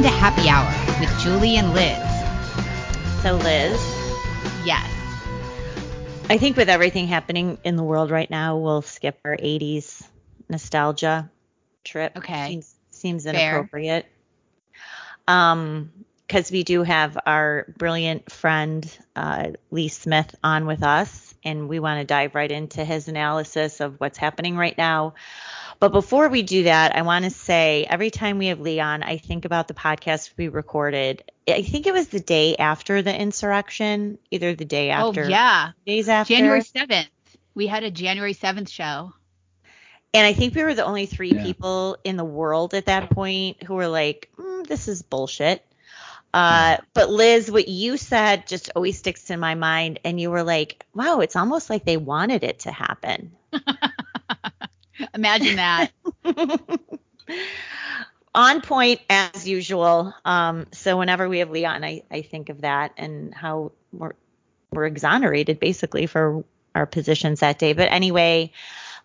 Welcome to Happy Hour with Julie and Liz. So, Liz, Yes. I think with everything happening in the world right now, we'll skip our 80s nostalgia trip. Okay. Seems, seems inappropriate. Um, because we do have our brilliant friend uh, Lee Smith on with us, and we want to dive right into his analysis of what's happening right now. But before we do that, I want to say every time we have Lee on, I think about the podcast we recorded. I think it was the day after the insurrection, either the day after, oh yeah. days after. January 7th. We had a January 7th show. And I think we were the only three Yeah. people in the world at that point who were like, mm, this is bullshit. Uh, but Liz, what you said just always sticks in my mind. And you were like, wow, it's almost like they wanted it to happen. Imagine that. On point as usual. Um, so whenever we have Lee on, I, I think of that and how we're, we're exonerated basically for our positions that day. But anyway,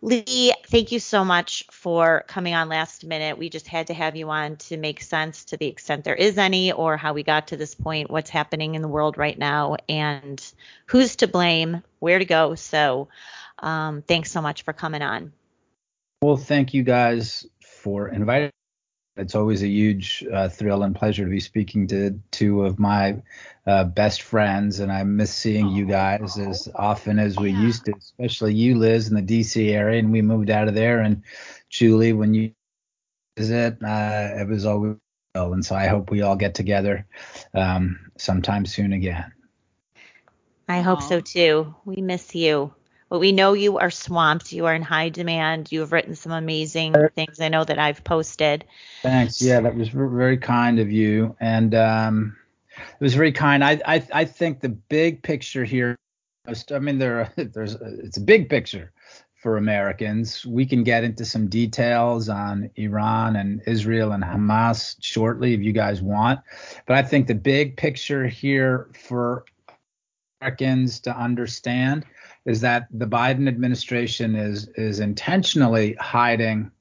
Lee, thank you so much for coming on last minute. We just had to have you on to make sense to the extent there is any, or how we got to this point, what's happening in the world right now, and who's to blame, where to go. So um, thanks so much for coming on. Well, thank you guys for inviting. It's always a huge uh, thrill and pleasure to be speaking to two of my uh, best friends, and I miss seeing you guys as often as we Yeah. used to, especially you, Liz, in the D.C. area, and we moved out of there. And Julie, when you visit, uh, it was always well, and so I hope we all get together um, sometime soon again. I hope Aw. so too. We miss you. But we know you are swamped. You are in high demand. You have written some amazing things. I know that I've posted. Thanks. Yeah, that was ver- very kind of you, and um, it was very kind. I, I I think the big picture here. I mean, there are, there's it's a big picture for Americans. We can get into some details on Iran and Israel and Hamas shortly if you guys want, but I think the big picture here for Americans to understand is that the Biden administration is is intentionally hiding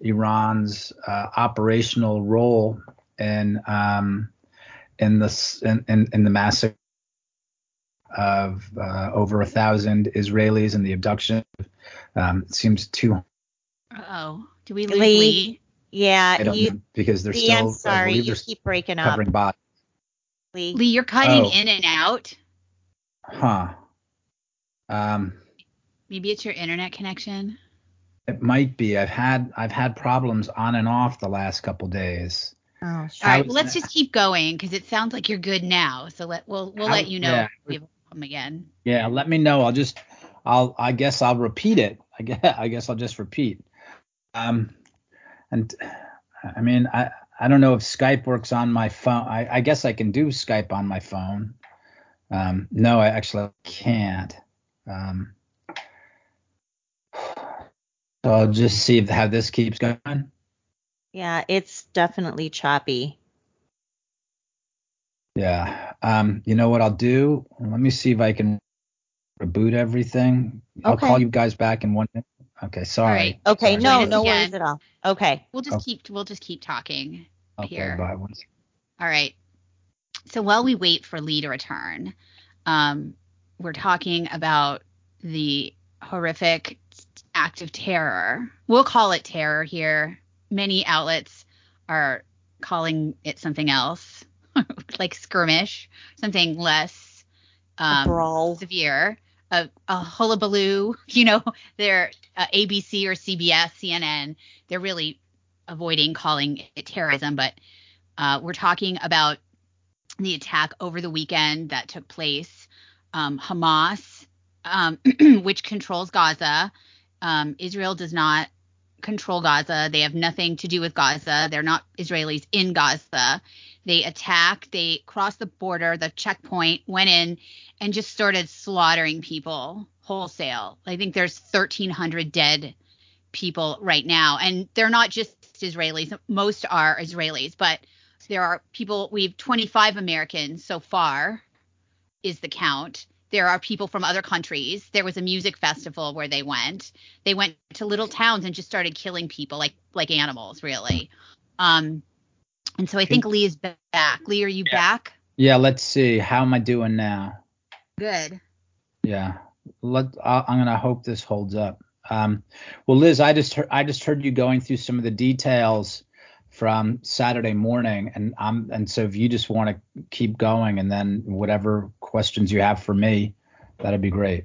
Iran's uh, operational role in um, in the s- in, in, in the massacre of uh, over a thousand Israelis and the abduction. Um, it seems too. oh. Do we leave? Lee. Lee? Yeah, I don't you, know because they're Lee, still. I'm sorry. You keep breaking up. bodies. Lee. Lee, you're cutting Oh. in and out. Huh. Um, Maybe it's your internet connection. it might be. I've had I've had problems on and off the last couple days. Oh, All sure. right, was- well, let's just keep going because it sounds like you're good now. So let we'll we'll How- let you know yeah. if we have a problem again. Yeah, let me know. I'll just, I'll, I guess I'll repeat it. I guess, I guess I'll just repeat. Um, and I mean, I, I don't know if Skype works on my phone. I, I guess I can do Skype on my phone. Um, no, I actually can't. Um, so I'll just see if how this keeps going. Yeah, it's definitely choppy. Yeah. Um, you know what I'll do? Let me see if I can reboot everything. Okay. I'll call you guys back in one minute. Okay, sorry. right. Okay, Sorry. no, no again. worries at all. Okay. We'll just Okay. keep we'll just keep talking. Okay, here. bye. One second. All right. So while we wait for Lee to return, um, we're talking about the horrific act of terror. We'll call it terror here. Many outlets are calling it something else, like skirmish, something less um, brawl. severe. A, a hullabaloo, you know, they're uh, ABC or CBS, CNN. They're really avoiding calling it terrorism, but uh, we're talking about the attack over the weekend that took place. Um, Hamas, um, which controls Gaza, um, Israel does not control Gaza. They have nothing to do with Gaza. They're not Israelis in Gaza. They attacked, they crossed the border, the checkpoint, went in, and just started slaughtering people wholesale. I think there's 1,300 dead people right now. And they're not just Israelis, most are Israelis, but there are people, we have 25 Americans so far, is the count. There are people from other countries. There was a music festival where they went. They went to little towns and just started killing people like like animals, really. Um, And so I think Lee is back. Lee, are you Yeah. back? Yeah, let's see. How am I doing now? Good. Yeah. Let I- I'm gonna hope this holds up. Um, well, Liz, I just heard, I just heard you going through some of the details from Saturday morning, and I'm and so if you just want to keep going, and then whatever questions you have for me, that'd be great.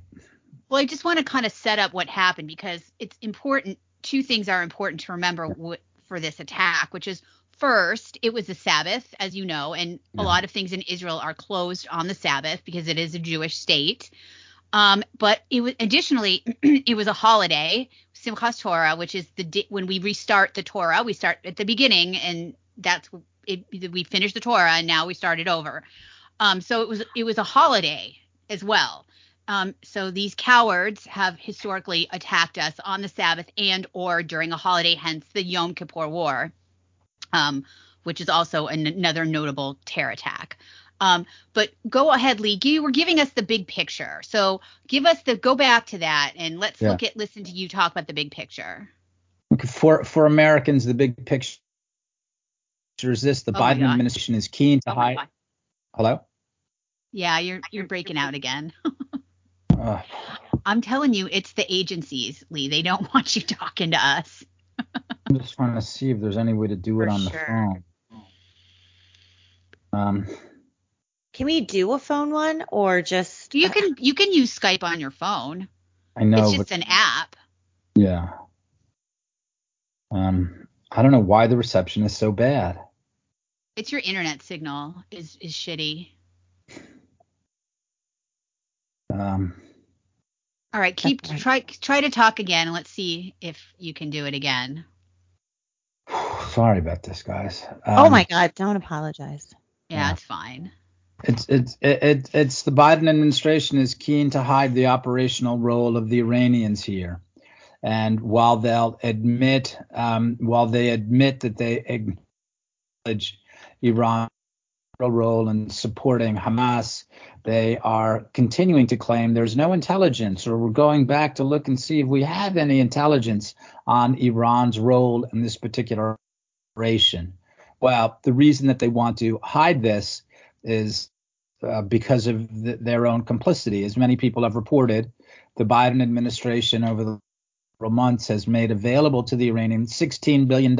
Well, I just want to kind of set up what happened because it's important. Two things are important to remember w- for this attack, which is first, it was the Sabbath, as you know, and Yeah. a lot of things in Israel are closed on the Sabbath because it is a Jewish state. Um, but it was additionally, it was a holiday, Simchas Torah, which is the when we restart the Torah, we start at the beginning, and that's it. We finish the Torah, and now we start it over. Um, so it was it was a holiday as well. Um, so these cowards have historically attacked us on the Sabbath and or during a holiday, hence the Yom Kippur War, um, which is also an- another notable terror attack. Um, but go ahead, Lee. You were giving us the big picture. So give us the go back to that and let's Yeah. look at listen to you talk about the big picture. Okay, For for Americans, the big picture is this: the Oh Biden administration is keen to Oh hide. Hello. Yeah, you're you're breaking out again. Uh, I'm telling you, it's the agencies, Lee. They don't want you talking to us. I'm just trying to see if there's any way to do it For on the phone. Um, Can we do a phone one or just You can you can use Skype on your phone. I know, it's but just an app. yeah. Um, I don't know why the reception is so bad. It's your internet signal is is shitty. Um, All right, keep try try to talk again and let's see if you can do it again. sorry about this, guys. Oh Um, my God! Don't apologize. Yeah, Yeah. it's fine. It's it's it, it, it's the Biden administration is keen to hide the operational role of the Iranians here, and while they'll admit um, while they admit that they acknowledge Iran's role in supporting Hamas, they are continuing to claim there's no intelligence, or we're going back to look and see if we have any intelligence on Iran's role in this particular operation. Well, the reason that they want to hide this is uh, because of th- their own complicity. As many people have reported, the Biden administration over the months has made available to the Iranians $16 billion.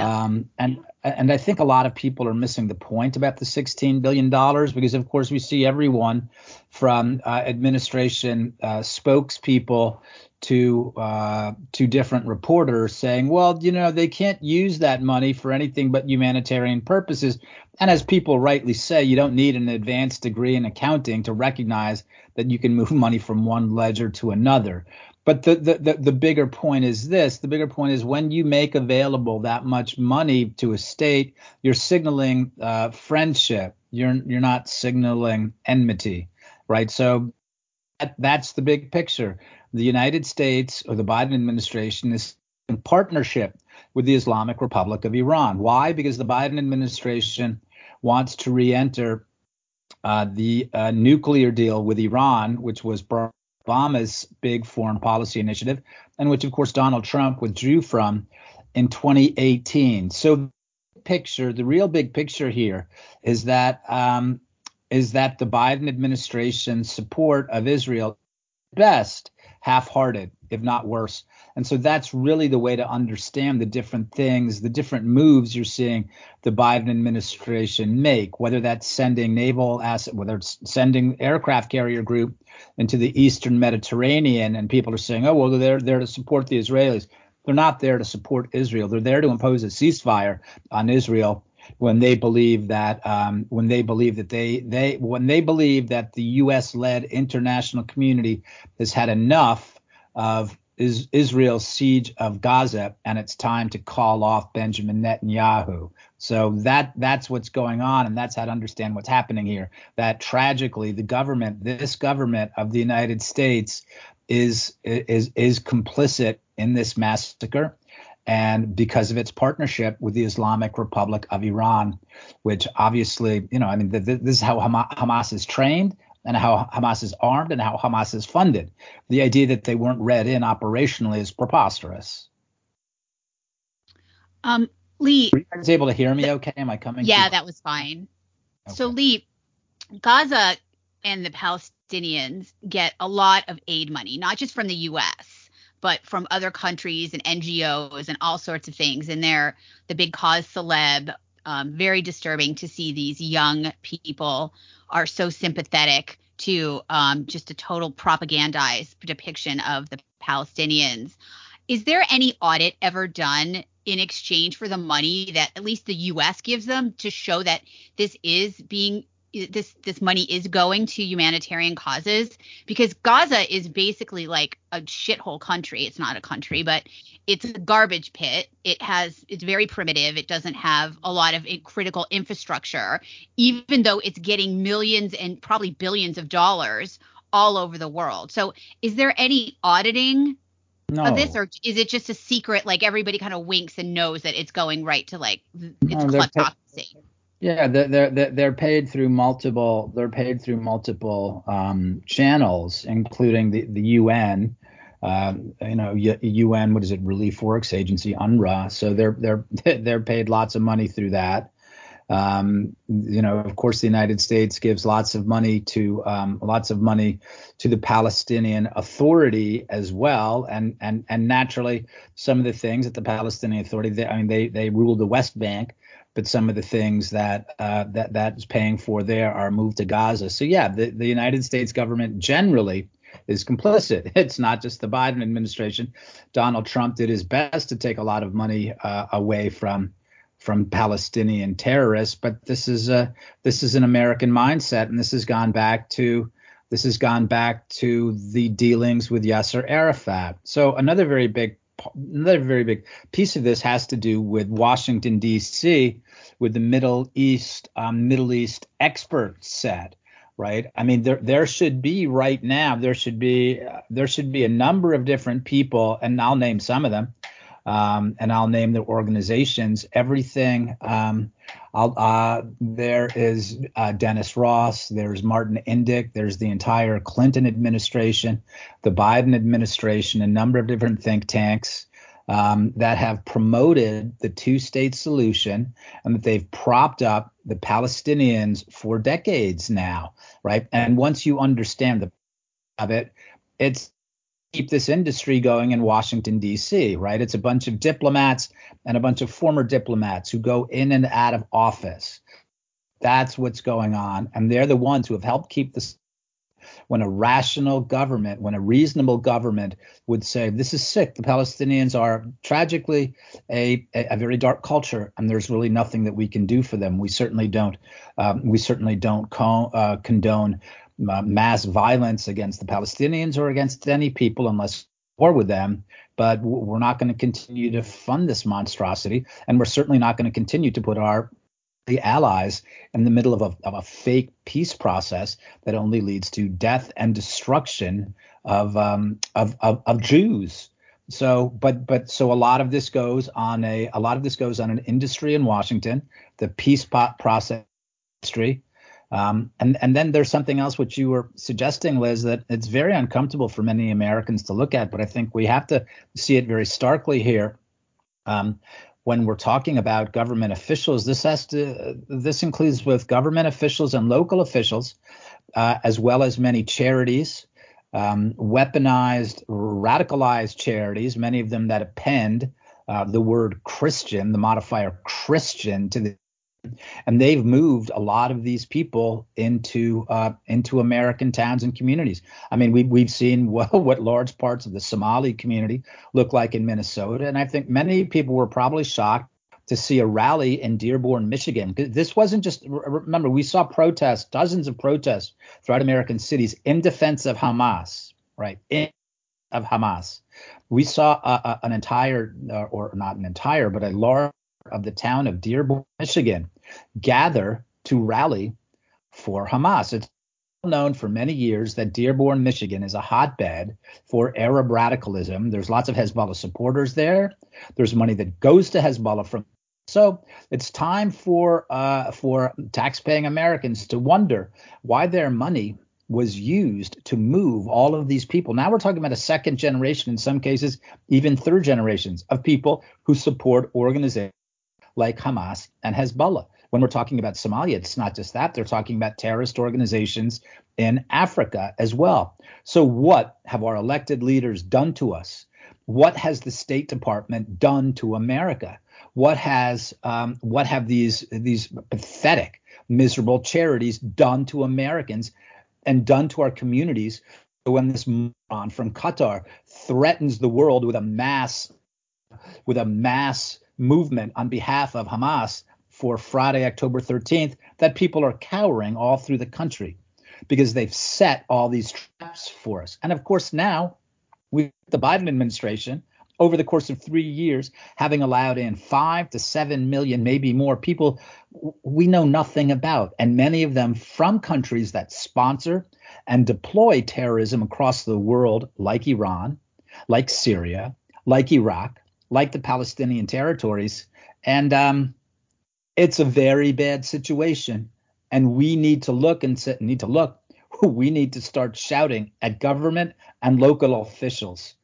Um, and and I think a lot of people are missing the point about the 16 billion dollars because of course we see everyone from uh, administration uh, spokespeople to uh, to different reporters saying, well, you know, they can't use that money for anything but humanitarian purposes. And as people rightly say, you don't need an advanced degree in accounting to recognize that you can move money from one ledger to another. But the, the, the, the bigger point is this the bigger point is when you make available that much money to a state, you're signaling uh, friendship. You're, you're not signaling enmity, right? So that, that's the big picture. The United States or the Biden administration is in partnership with the Islamic Republic of Iran. Why? Because the Biden administration wants to re enter uh, the uh, nuclear deal with Iran, which was Barack Obama's big foreign policy initiative, and which, of course, Donald Trump withdrew from in 2018. So, picture, the real big picture here is that um, is that the Biden administration's support of Israel best half-hearted, if not worse. And so that's really the way to understand the different things, the different moves you're seeing the Biden administration make, whether that's sending naval asset, whether it's sending aircraft carrier group into the Eastern Mediterranean, and people are saying, oh, well, they're there to support the Israelis. They're not there to support Israel. They're there to impose a ceasefire on Israel when they believe that um, when they believe that they they when they believe that the U.S.-led international community has had enough of is Israel's siege of Gaza, and it's time to call off Benjamin Netanyahu. So that that's what's going on, and that's how to understand what's happening here. That tragically, the government, this government of the United States, is is is complicit in this massacre and because of its partnership with the Islamic Republic of Iran, which obviously, you know, I mean, th- th- this is how Hama- Hamas is trained and how Hamas is armed and how Hamas is funded. The idea that they weren't read in operationally is preposterous. Um, Lee, Were you guys able to hear me okay? Am I coming? yeah, that was fine. Okay. So Lee, Gaza and the Palestinians get a lot of aid money, not just from the U.S. but from other countries and NGOs and all sorts of things. And they're the big cause celeb. Um, very disturbing to see these young people are so sympathetic to um, just a total propagandized depiction of the Palestinians. Is there any audit ever done in exchange for the money that at least the U.S. gives them to show that this is being this this money is going to humanitarian causes because Gaza is basically like a shithole country. It's not a country, but it's a garbage pit. It has it's very primitive. It doesn't have a lot of critical infrastructure, even though it's getting millions and probably billions of dollars all over the world. So, is there any auditing no. of this, or is it just a secret? Like everybody kind of winks and knows that it's going right to like it's No. Yeah, they're, they're they're paid through multiple they're paid through multiple um, channels, including the the UN. Um, you know, UN, what is it? Relief Works Agency, UNRWA. So they're they're they're paid lots of money through that. Um, you know, of course, the United States gives lots of money to um, lots of money to the Palestinian Authority as well, and and and naturally, some of the things that the Palestinian Authority, they, I mean, they they rule the West Bank, but some of the things that uh, that that's paying for there are moved to Gaza. So yeah, the, the United States government generally is complicit. It's not just the Biden administration. Donald Trump did his best to take a lot of money uh, away from from Palestinian terrorists, but this is a this is an American mindset, and this has gone back to this has gone back to the dealings with Yasser Arafat. So another very big another very big piece of this has to do with Washington D.C. with the Middle East um, Middle East expert set, right? I mean, there there should be right now there should be uh, there should be a number of different people, and I'll name some of them, um, and I'll name the organizations. Everything. Um, uh, there is uh, Dennis Ross, there's Martin Indyk, there's the entire Clinton administration, the Biden administration, a number of different think tanks um, that have promoted the two state solution and that they've propped up the Palestinians for decades now, right? And once you understand the of it, it's keep this industry going in Washington, D.C., right? It's a bunch of diplomats and a bunch of former diplomats who go in and out of office. That's what's going on. And they're the ones who have helped keep this. When a rational government, when a reasonable government would say, this is sick, the Palestinians are tragically a, a, a very dark culture, and there's really nothing that we can do for them. We certainly don't. Um, we certainly don't con- uh, condone uh, mass violence against the Palestinians or against any people unless war with them. But we're not going to continue to fund this monstrosity, and we're certainly not going to continue to put our the allies in the middle of a, of a fake peace process that only leads to death and destruction of um, of, of, of Jews. So, but but so a lot of this goes on a a lot of this goes on an industry in Washington, the peace process industry. Um, and and then there's something else which you were suggesting, Liz, that it's very uncomfortable for many Americans to look at, but I think we have to see it very starkly here. Um, when we're talking about government officials, this has to this includes both government officials and local officials, uh, as well as many charities, um, weaponized, radicalized charities, many of them that append uh, the word Christian, the modifier Christian to the and they've moved a lot of these people into uh, into American towns and communities. I mean, we, we've seen what, what large parts of the Somali community look like in Minnesota, and I think many people were probably shocked to see a rally in Dearborn, Michigan. This wasn't just remember we saw protests, dozens of protests throughout American cities in defense of Hamas, right? In of Hamas. We saw an entire, uh, or not an entire, but a large of the town of Dearborn, Michigan, gather to rally for Hamas. It's known for many years that Dearborn, Michigan is a hotbed for Arab radicalism. There's lots of Hezbollah supporters there. There's money that goes to Hezbollah from so it's time for uh, for taxpaying Americans to wonder why their money was used to move all of these people. Now we're talking about a second generation, in some cases, even third generations of people who support organizations like Hamas and Hezbollah. When we're talking about Somalia, it's not just that. They're talking about terrorist organizations in Africa as well. So, what have our elected leaders done to us? What has the State Department done to America? What has um, what have these these pathetic, miserable charities done to Americans and done to our communities? When this moron from Qatar threatens the world with a mass with a mass movement on behalf of Hamas for Friday, October 13th, that people are cowering all through the country because they've set all these traps for us. And of course, now with the Biden administration, over the course of three years, having allowed in five to seven million, maybe more people we know nothing about, and many of them from countries that sponsor and deploy terrorism across the world, like Iran, like Syria, like Iraq, like the Palestinian territories. And um, it's a very bad situation. And we need to look and sit, need to look. We need to start shouting at government and local officials.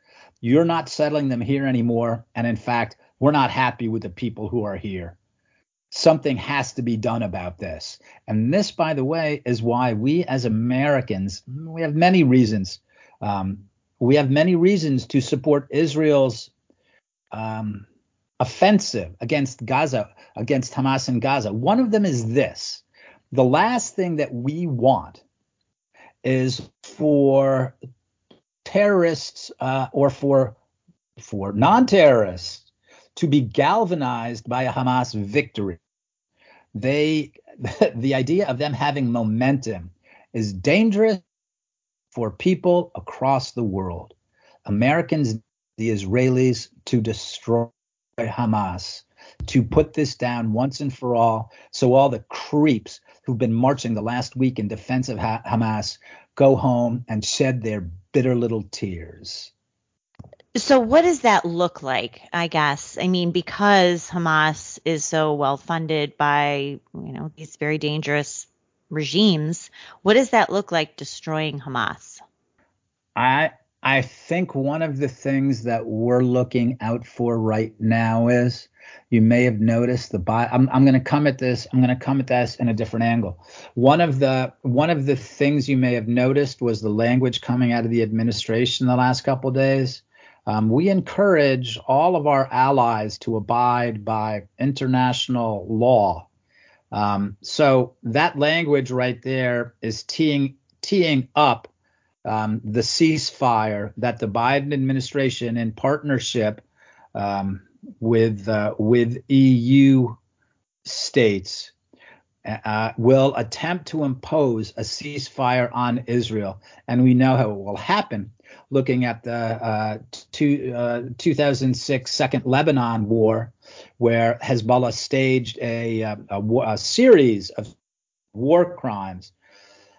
You're not settling them here anymore. And in fact, we're not happy with the people who are here. Something has to be done about this. And this, by the way, is why we as Americans, we have many reasons. Um, we have many reasons to support Israel's um, offensive against Gaza, against Hamas in Gaza. One of them is this the last thing that we want is for terrorists uh, or for for non-terrorists to be galvanized by a Hamas victory. They the idea of them having momentum is dangerous for people across the world. Americans the Israelis to destroy Hamas, to put this down once and for all, so all the creeps who've been marching the last week in defense of ha- Hamas go home and shed their bitter little tears. So, what does that look like? I guess. I mean, because Hamas is so well funded by, you know, these very dangerous regimes, what does that look like destroying Hamas? I I think one of the things that we're looking out for right now is you may have noticed the buy. I'm, I'm going to come at this. I'm going to come at this in a different angle. One of the one of the things you may have noticed was the language coming out of the administration the last couple days. Um, we encourage all of our allies to abide by international law. Um, so that language right there is teeing teeing up um, the ceasefire that the Biden administration, in partnership um, with uh, with EU states, uh, will attempt to impose a ceasefire on Israel, and we know how it will happen. Looking at the uh, two, uh, 2006 Second Lebanon War, where Hezbollah staged a, uh, a, a series of war crimes,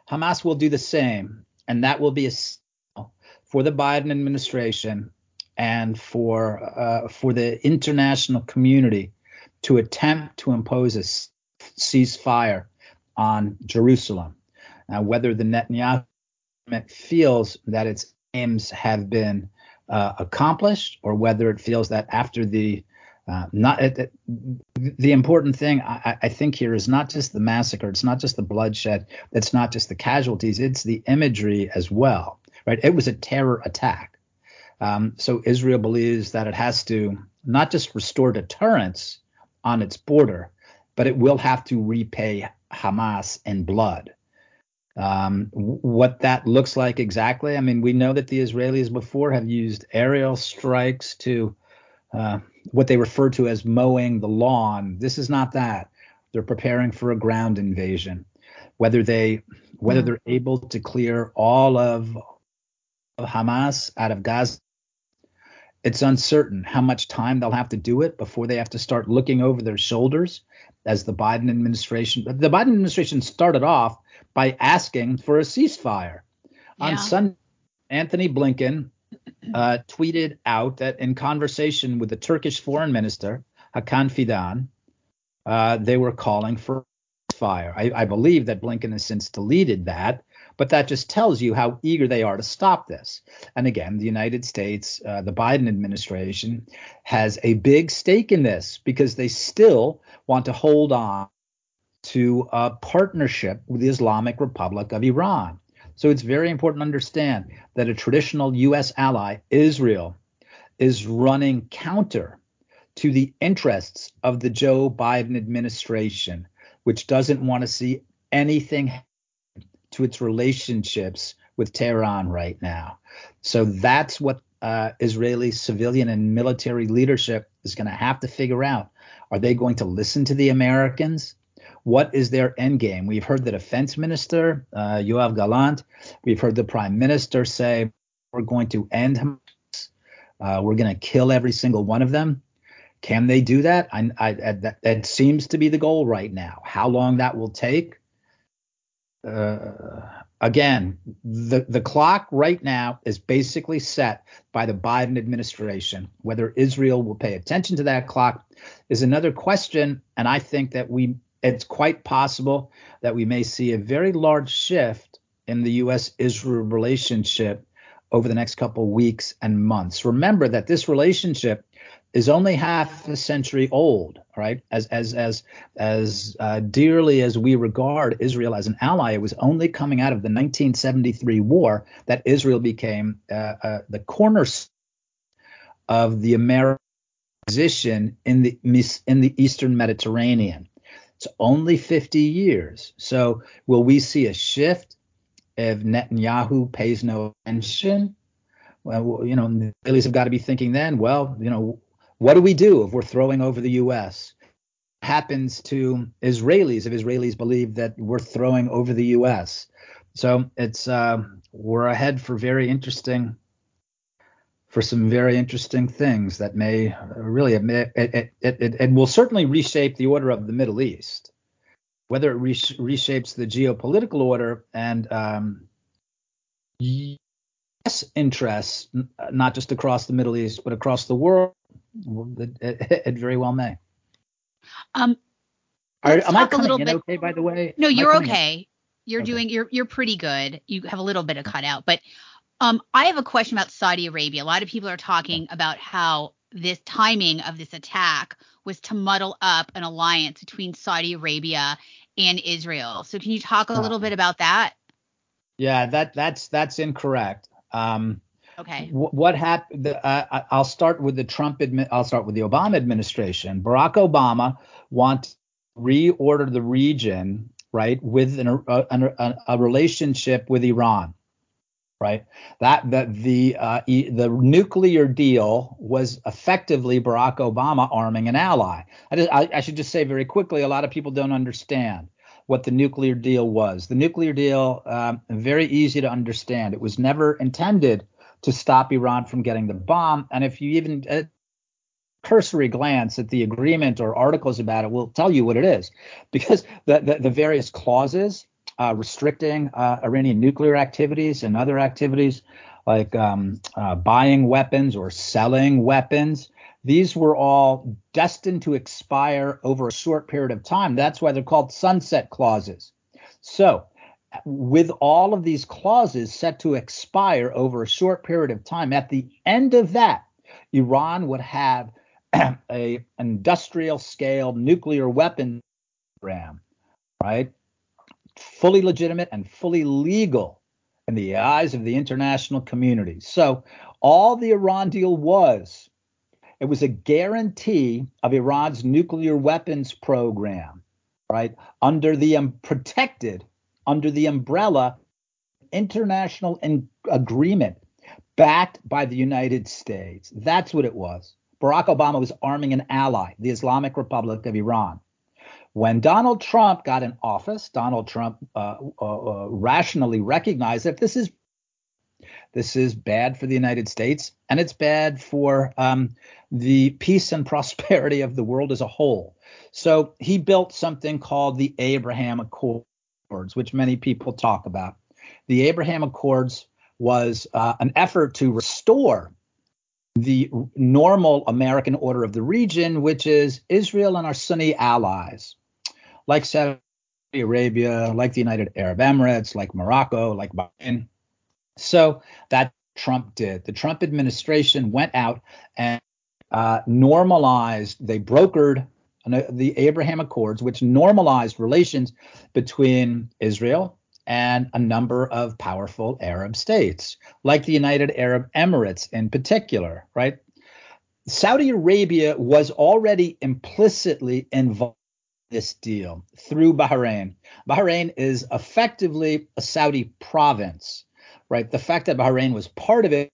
Hamas will do the same and that will be a for the Biden administration and for uh, for the international community to attempt to impose a ceasefire on Jerusalem. Now, whether the Netanyahu feels that its aims have been uh, accomplished, or whether it feels that after the uh, not the important thing I, I, think here is not just the massacre, it's not just the bloodshed, it's not just the casualties, it's the imagery as well, right? It was a terror attack. Um, so Israel believes that it has to not just restore deterrence on its border, but it will have to repay Hamas in blood. Um, what that looks like exactly, I mean, we know that the Israelis before have used aerial strikes to uh, what they refer to as mowing the lawn. This is not that. They're preparing for a ground invasion. Whether they whether hmm. they're able to clear all of, of Hamas out of Gaza, it's uncertain how much time they'll have to do it before they have to start looking over their shoulders as the Biden administration the Biden administration started off by asking for a ceasefire. Yeah. On Sunday, Antony Blinken uh, tweeted out that in conversation with the Turkish foreign minister, Hakan Fidan, uh, they were calling for fire. I, I, believe that Blinken has since deleted that, But that just tells you how eager they are to stop this. And again, the United States, uh, the Biden administration, has a big stake in this because they still want to hold on to a partnership with the Islamic Republic of Iran. So it's very important to understand that a traditional U.S. ally, Israel, is running counter to the interests of the Joe Biden administration, which doesn't want to see anything to its relationships with Tehran right now. So that's what uh, Israeli civilian and military leadership is going to have to figure out. Are they going to listen to the Americans? What is their end game? We've heard the defense minister, uh, Yoav Gallant. We've heard the prime minister say, we're going to end Hamas. Uh, we're going to kill every single one of them. Can they do that? I, I, that? That seems to be the goal right now. How long that will take? Uh, again, the the clock right now is basically set by the Biden administration. Whether Israel will pay attention to that clock is another question, and I think that we it's quite possible that we may see a very large shift in the U.S. Israel relationship over the next couple weeks and months. Remember that this relationship is only half a century old, right? As as as as uh, dearly as we regard Israel as an ally, it was only coming out of the 1973 war that Israel became uh, uh, the cornerstone of the American position in the in the Eastern Mediterranean. It's only 50 years. So will we see a shift if Netanyahu pays no attention? Well, you know, the Israelis have got to be thinking then, well, you know, what do we do if we're throwing over the U.S.? Happens to Israelis if Israelis believe that we're throwing over the U.S. So it's uh, we're ahead for very interesting for some very interesting things that may really it, it, it, it, will certainly reshape the order of the Middle East. Whether it reshapes the geopolitical order and um, U.S. interests, not just across the Middle East but across the world, it, very well may. Um, Are, am I coming in bit, okay? By the way, no, you're okay. In? You're okay. doing. You're you're pretty good. You have a little bit of cutout, but um, I have a question about Saudi Arabia. A lot of people are talking about how this timing of this attack was to muddle up an alliance between Saudi Arabia and Israel. So can you talk a little bit about that? Yeah, that that's that's incorrect. Um, Okay. What happened? Uh, I'll start with the Trump. Admi- I'll start with the Obama administration. Barack Obama want to reorder the region, right, with an, a, a, a relationship with Iran, right? That that the uh, e- the nuclear deal was effectively Barack Obama arming an ally. I, just, I, I should just say very quickly, a lot of people don't understand what the nuclear deal was. The nuclear deal, um, very easy to understand. It was never intended to stop Iran from getting the bomb. And if you even a cursory glance at the agreement or articles about it will tell you what it is, because the the, the various clauses uh, restricting uh, Iranian nuclear activities and other activities like um, uh, buying weapons or selling weapons. These were all destined to expire over a short period of time. That's why they're called sunset clauses. So with all of these clauses set to expire over a short period of time, at the end of that, Iran would have a industrial scale nuclear weapon program, right? Fully legitimate and fully legal in the eyes of the international community. So all the Iran deal was, it was a guarantee of Iran's nuclear weapons program, right? Under the um, protected under the umbrella international in- agreement backed by the United States. That's what it was. Barack Obama was arming an ally, the Islamic Republic of Iran. When Donald Trump got in office, Donald Trump uh, uh, uh, rationally recognized that this is this is bad for the United States and it's bad for um, the peace and prosperity of the world as a whole. So he built something called the Abraham Accords, which many people talk about. The Abraham Accords was uh, an effort to restore the normal American order of the region, which is Israel and our Sunni allies, like Saudi Arabia, like the United Arab Emirates, like Morocco, like Bahrain. So that Trump did. The Trump administration went out and uh, normalized, they brokered the Abraham Accords, which normalized relations between Israel and a number of powerful Arab states, like the United Arab Emirates in particular, right? Saudi Arabia was already implicitly involved in this deal through Bahrain. Bahrain is effectively a Saudi province, right? The fact that Bahrain was part of it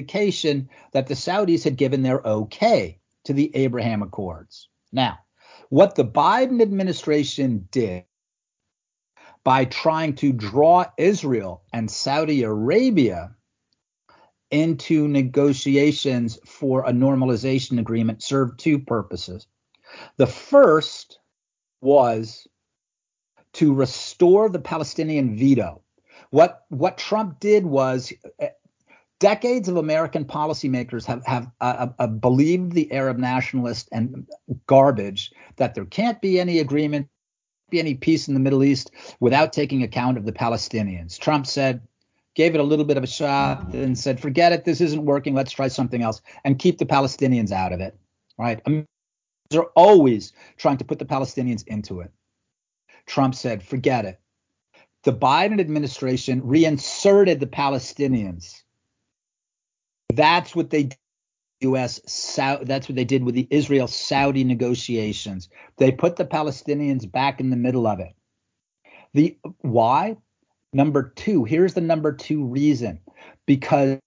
indication that the Saudis had given their okay to the Abraham Accords. Now, what the Biden administration did by trying to draw Israel and Saudi Arabia into negotiations for a normalization agreement served two purposes. The first was to restore the Palestinian veto. What what Trump did was uh, decades of American policymakers have have uh, uh, believed the Arab nationalist and garbage that there can't be any agreement, be any peace in the Middle East without taking account of the Palestinians. Trump said gave it a little bit of a shot and said, forget it, this isn't working, let's try something else and keep the Palestinians out of it. Right? They're always trying to put the Palestinians into it. Trump said, forget it. The Biden administration reinserted the Palestinians. That's what they. U.S. that's what they did with the Israel Saudi negotiations. They put the Palestinians back in the middle of it. The why? Number two, here's the number two reason because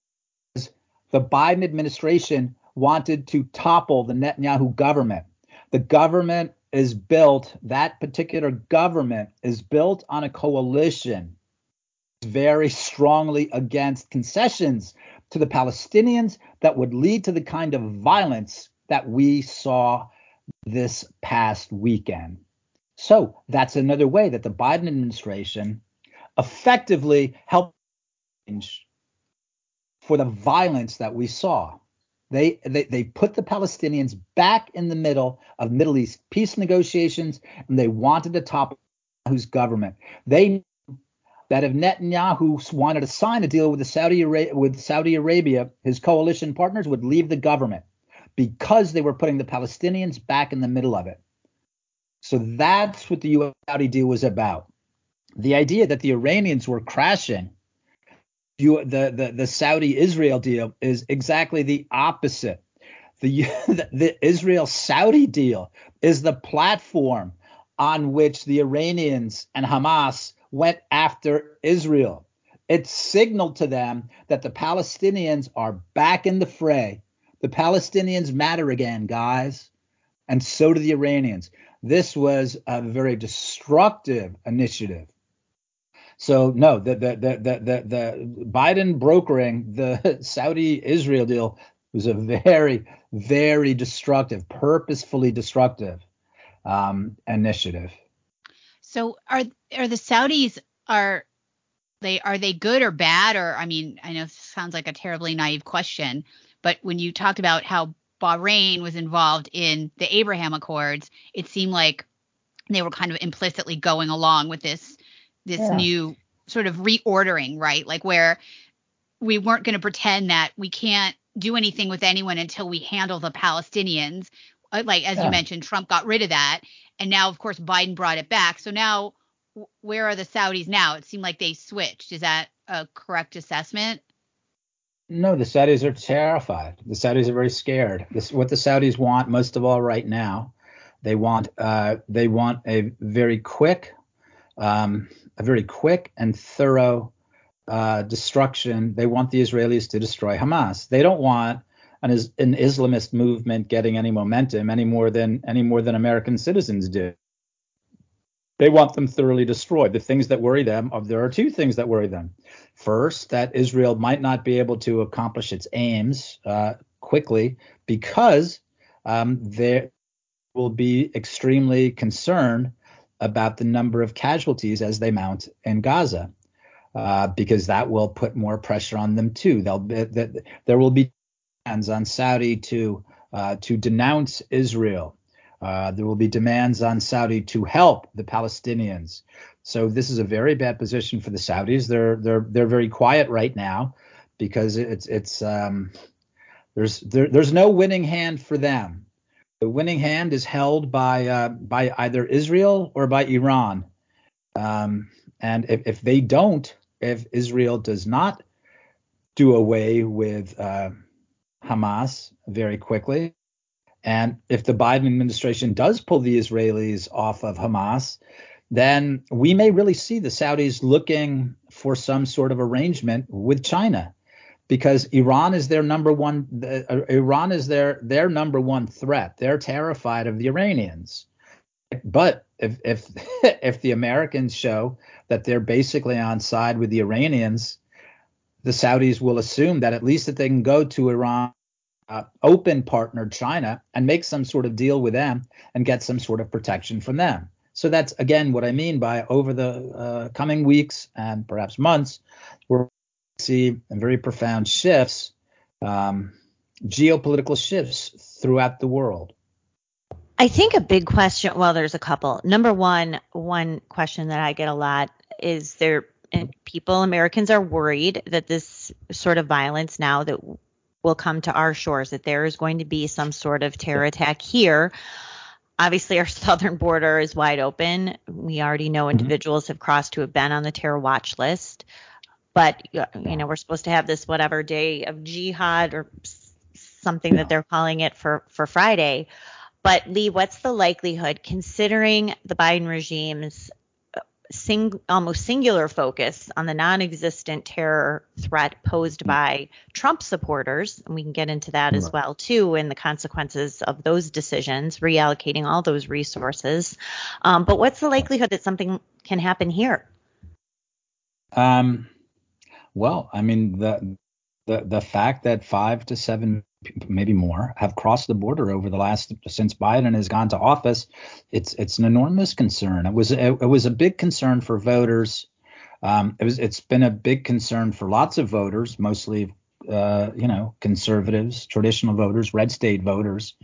the Biden administration wanted to topple the Netanyahu government. The government is built, that particular government is built on a coalition very strongly against concessions to the Palestinians that would lead to the kind of violence that we saw this past weekend. So that's another way that the Biden administration effectively helped for the violence that we saw. They, they they put the Palestinians back in the middle of Middle East peace negotiations, and they wanted to topple whose government. They that if Netanyahu wanted to sign a deal with the Saudi with Saudi Arabia, his coalition partners would leave the government because they were putting the Palestinians back in the middle of it. So that's what the U.S. Saudi deal was about the idea that the Iranians were crashing you, the, the, the Saudi Israel deal is exactly the opposite. The, the Israel Saudi deal is the platform on which the Iranians and Hamas went after Israel. It signaled to them that the Palestinians are back in the fray. The Palestinians matter again, guys. And so do the Iranians. This was a very destructive initiative so no, the the the the, the Biden brokering the Saudi Israel deal was a very very destructive, purposefully destructive um, initiative. So are are the Saudis are they are they good or bad or I mean I know sounds like a terribly naive question, but when you talked about how Bahrain was involved in the Abraham Accords, it seemed like they were kind of implicitly going along with this this yeah. new sort of reordering, right? Like where we weren't going to pretend that we can't do anything with anyone until we handle the Palestinians. Uh, like as yeah. you mentioned, Trump got rid of that, and now of course Biden brought it back. So now, where are the Saudis now? It seemed like they switched. Is that a correct assessment? No, the Saudis are terrified. The Saudis are very scared. This what the Saudis want most of all right now. They want uh, they want a very quick um, a very quick and thorough uh, destruction. They want the Israelis to destroy Hamas. They don't want an, an Islamist movement getting any momentum any more than any more than American citizens do. They want them thoroughly destroyed. The things that worry them there are two things that worry them. First, that Israel might not be able to accomplish its aims uh, quickly because um, they will be extremely concerned about the number of casualties as they mount in Gaza, uh, because that will put more pressure on them too. They'll be, there will be demands on Saudi to uh, to denounce Israel, Uh, there will be demands on Saudi to help the Palestinians. So this is a very bad position for the Saudis. They're they're they're very quiet right now because it's it's um, there's there, there's no winning hand for them. The winning hand is held by uh, by either Israel or by Iran. Um, and if, if they don't, if Israel does not do away with uh, Hamas very quickly, and if the Biden administration does pull the Israelis off of Hamas, then we may really see the Saudis looking for some sort of arrangement with China because Iran is their number one uh, Iran is their their number one threat. They're terrified of the Iranians. But if if if the Americans show that they're basically on side with the Iranians, the Saudis will assume that at least that they can go to Iran uh, open partner China and make some sort of deal with them and get some sort of protection from them. So that's again what I mean by over the uh, coming weeks and perhaps months, we're see and very profound shifts, um, geopolitical shifts throughout the world. I think a big question, well, there's a couple. Number one, one question that I get a lot is there, people, Americans are worried that this sort of violence now that will come to our shores, that there is going to be some sort of terror attack here. Obviously, our southern border is wide open. We already know mm-hmm. individuals mm-hmm. have crossed who have been on the terror watch list but you know we're supposed to have this whatever day of jihad or something that they're calling it for for Friday. But Lee, what's the likelihood, considering the Biden regime's uh, sing, almost singular focus on the non-existent terror threat posed mm. by Trump supporters, and we can get into that as well too, and the consequences of those decisions, reallocating all those resources. Um, but what's the likelihood that something can happen here? Um, well, I mean the the the fact that five to seven, maybe more, have crossed the border over the last since Biden has gone to office, it's it's an enormous concern. It was it, it was a big concern for voters. Um, it was it's been a big concern for lots of voters, mostly uh, you know conservatives, traditional voters, red state voters.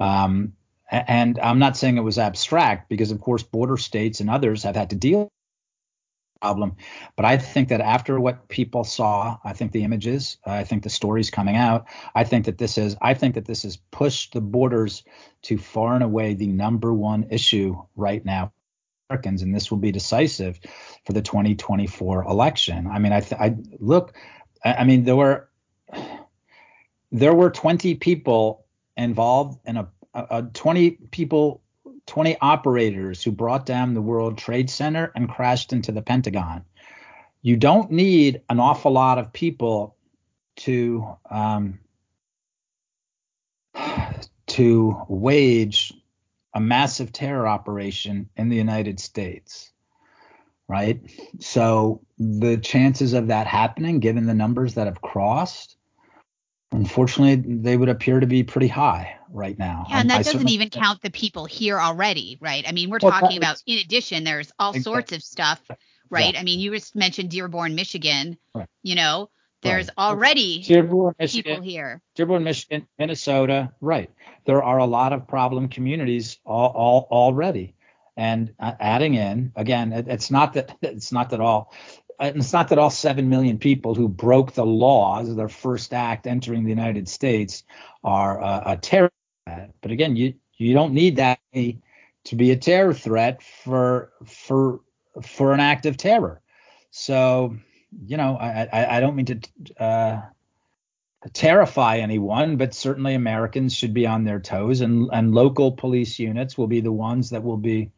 Um, and I'm not saying it was abstract because, of course, border states and others have had to deal problem. But I think that after what people saw, I think the images, I think the stories coming out, I think that this is, I think that this has pushed the borders to far and away the number one issue right now. Americans, and this will be decisive for the 2024 election. I mean, I, th- I look, I, I mean, there were there were 20 people involved in a, a, a 20 people 20 operators who brought down the World Trade Center and crashed into the Pentagon. You don't need an awful lot of people to um, to wage a massive terror operation in the United States, right? So the chances of that happening, given the numbers that have crossed, unfortunately, they would appear to be pretty high right now. Yeah, and that I doesn't even count the people here already, right? I mean, we're well, talking about in addition, there's all exactly. sorts of stuff, right? Yeah. I mean, you just mentioned Dearborn, Michigan. Right. You know, there's right. already Dearborn, Michigan, people here. Dearborn, Michigan, Minnesota, right? There are a lot of problem communities all, all already. And uh, adding in again, it, it's not that it's not that all it's not that all 7 million people who broke the law as their first act entering the United States are uh, a terror threat. But again, you you don't need that to be a terror threat for for for an act of terror. So, you know, I I, I don't mean to uh, terrify anyone, but certainly Americans should be on their toes, and and local police units will be the ones that will be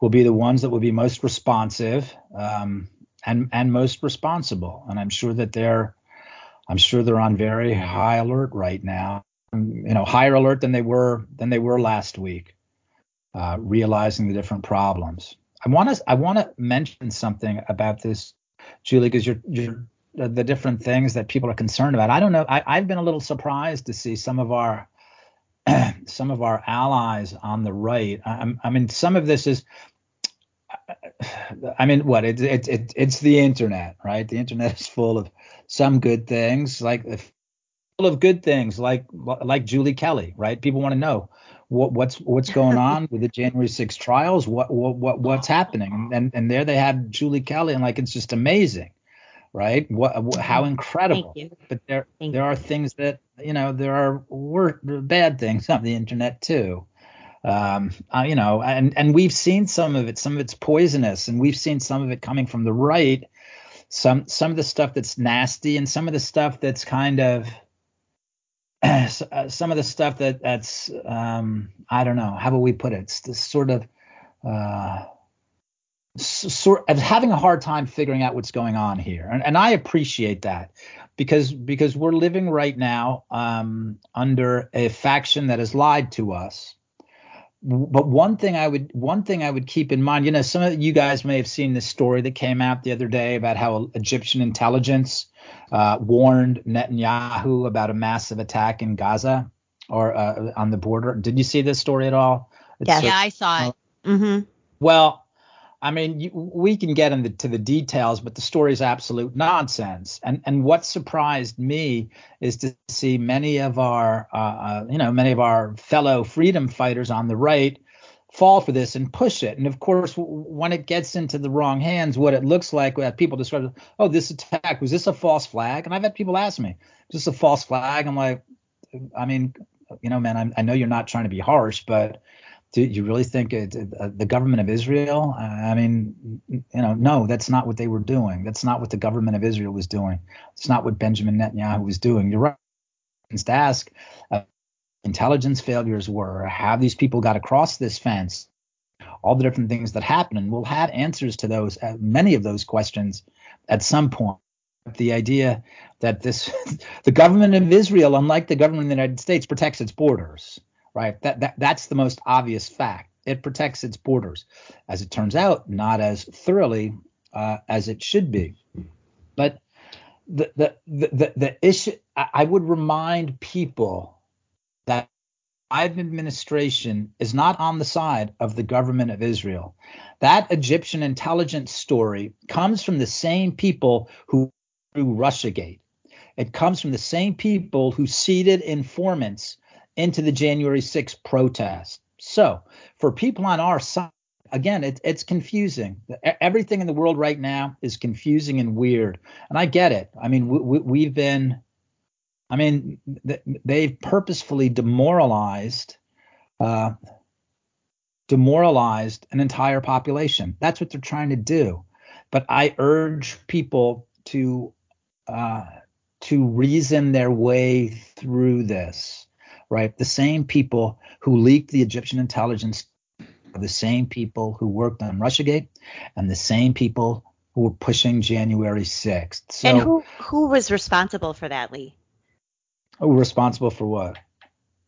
will be the ones that will be most responsive. Um, and and most responsible. And I'm sure that they're I'm sure they're on very high alert right now. You know, higher alert than they were than they were last week, uh, realizing the different problems. I want to I want to mention something about this, Julie, because you're you're the different things that people are concerned about. I don't know. I, I've been a little surprised to see some of our some of our allies on the right. I, I mean, some of this is I mean, what it's it, it, it's the internet, right? The internet is full of some good things, like uh, full of good things, like like Julie Kelly, right? People want to know what, what's what's going on with the January 6 trials, what what, what what's happening, and and there they have Julie Kelly, and like it's just amazing, right? What, what how incredible. But there Thank there are things that you know there are wor- bad things on the internet too. Um, uh, you know, and and we've seen some of it. Some of it's poisonous, and we've seen some of it coming from the right. Some some of the stuff that's nasty, and some of the stuff that's kind of uh, some of the stuff that that's um, I don't know how will we put it? It's this sort of uh, sort of having a hard time figuring out what's going on here, and, and I appreciate that because because we're living right now um, under a faction that has lied to us. But one thing I would one thing I would keep in mind, you know, some of you guys may have seen this story that came out the other day about how Egyptian intelligence uh, warned Netanyahu about a massive attack in Gaza or uh, on the border. Did you see this story at all? yeah, yeah, I saw it. Mm-hmm. Well, I mean, you, we can get into the details, but the story is absolute nonsense. And and what surprised me is to see many of our, uh, uh, you know, many of our fellow freedom fighters on the right fall for this and push it. And of course, when it gets into the wrong hands, what it looks like, people describe, oh, this attack was this a false flag? And I've had people ask me, is this a false flag? I'm like, I mean, you know, man, I'm, i know you're not trying to be harsh, but do you really think it, uh, the government of Israel? I mean, you know, no, that's not what they were doing. That's not what the government of Israel was doing. It's not what Benjamin Netanyahu was doing. You're right to ask uh, intelligence failures were, Have these people got across this fence, all the different things that happened. And we'll have answers to those, uh, many of those questions at some point. The idea that this, the government of Israel, unlike the government of the United States, protects its borders, right? That, that that's the most obvious fact. It protects its borders, as it turns out, not as thoroughly uh, as it should be. But the the the the, the issue, I, I would remind people that Biden administration is not on the side of the government of Israel. That Egyptian intelligence story comes from the same people who through Russiagate. It comes from the same people who seeded informants into the January 6th protest. So, for people on our side, again, it, it's confusing. Everything in the world right now is confusing and weird. And I get it. I mean, we, we, we've been I mean, they've purposefully demoralized uh, demoralized an entire population. That's what they're trying to do. But I urge people to uh, to reason their way through this. Right, the same people who leaked the Egyptian intelligence are the same people who worked on RussiaGate, and the same people who were pushing January 6th. So, and who who was responsible for that, Lee? Oh, responsible for what?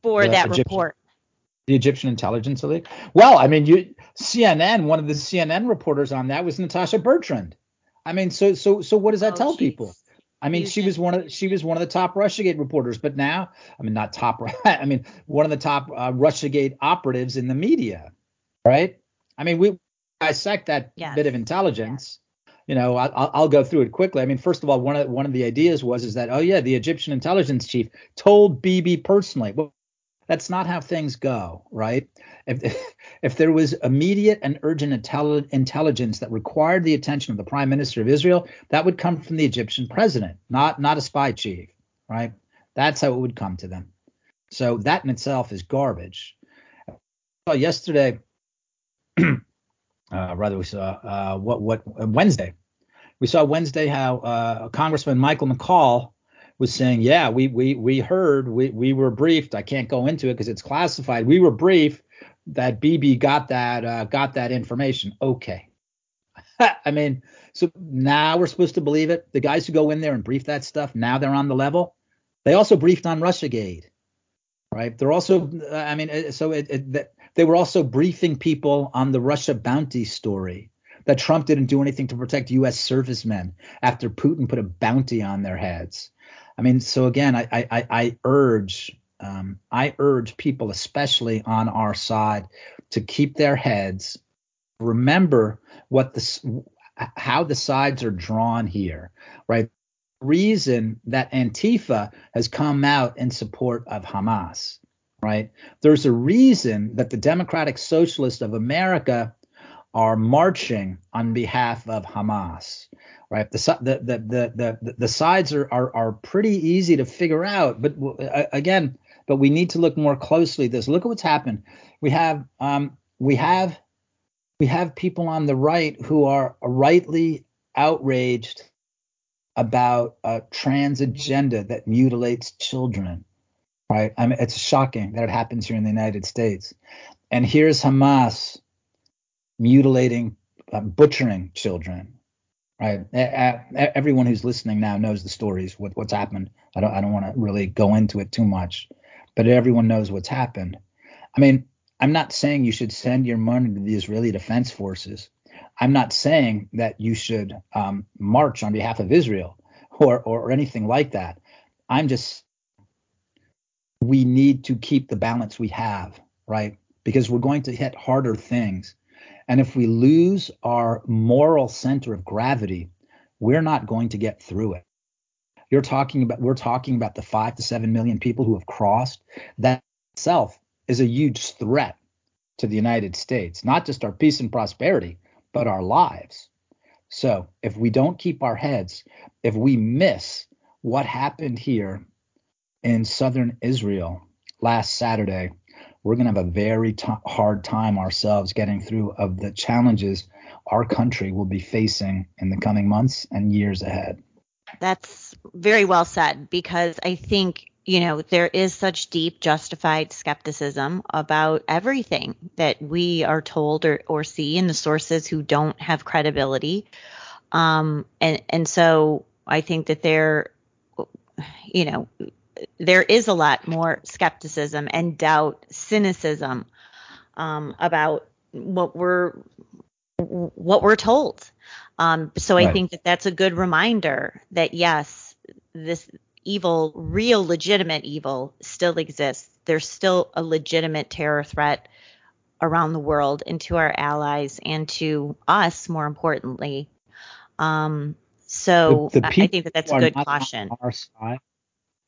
For the that Egyptian, report. The Egyptian intelligence elite. Well, I mean, you CNN, one of the CNN reporters on that was Natasha Bertrand. I mean, so so so what does that oh, tell geez. people? I mean, she was one of she was one of the top RussiaGate reporters, but now, I mean, not top. I mean, one of the top uh, RussiaGate operatives in the media, right? I mean, we dissect that yes. bit of intelligence you know, I'll, I'll go through it quickly. I mean, first of all, one of one of the ideas was is that oh yeah, the Egyptian intelligence chief told Bibi personally. Well, that's not how things go, right? If if there was immediate and urgent intelligence that required the attention of the prime minister of Israel, that would come from the Egyptian president, not not a spy chief, right? That's how it would come to them. So that in itself is garbage. Well, yesterday uh, rather we saw uh, what what Wednesday. We saw Wednesday how uh, Congressman Michael McCaul was saying, yeah, we we we heard, we we were briefed. I can't go into it because it's classified. We were briefed that Bibi got that uh, got that information. Okay. I mean, so now we're supposed to believe it. The guys who go in there and brief that stuff, now they're on the level. They also briefed on RussiaGate, right? They're also, I mean, so it, it they were also briefing people on the Russia bounty story that Trump didn't do anything to protect U.S. servicemen after Putin put a bounty on their heads. I mean, so again, I I, I urge um, I urge people, especially on our side, to keep their heads. Remember what the how the sides are drawn here, right? Reason that Antifa has come out in support of Hamas right? There's a reason that the Democratic Socialists of America are marching on behalf of Hamas, right? The the the the the, the sides are, are are pretty easy to figure out, but again, but we need to look more closely this. Look at what's happened. We have um we have we have people on the right who are rightly outraged about a trans agenda that mutilates children right? I mean, it's shocking that it happens here in the United States. And here's Hamas mutilating, uh, butchering children, right? Everyone who's listening now knows the stories, what, what's happened. I don't, I don't want to really go into it too much, but everyone knows what's happened. I mean, I'm not saying you should send your money to the Israeli Defense Forces. I'm not saying that you should um, march on behalf of Israel or, or anything like that. I'm just we need to keep the balance we have, right? Because we're going to hit harder things. And if we lose our moral center of gravity, we're not going to get through it. You're talking about we're talking about the 5 to 7 million people who have crossed. That itself is a huge threat to the United States, not just our peace and prosperity, but our lives. So, if we don't keep our heads, if we miss what happened here in southern Israel last Saturday, we're going to have a very t- hard time ourselves getting through of the challenges our country will be facing in the coming months and years ahead. That's very well said because I think, you know, there is such deep justified skepticism about everything that we are told or, or see in the sources who don't have credibility. Um, and, and so I think that there, you know, there is a lot more skepticism and doubt, cynicism um, about what we're what we're told. Um, so right. I think that that's a good reminder that yes, this evil, real, legitimate evil still exists. There's still a legitimate terror threat around the world and to our allies and to us, more importantly. Um, so the, the I think that that's a good caution. our side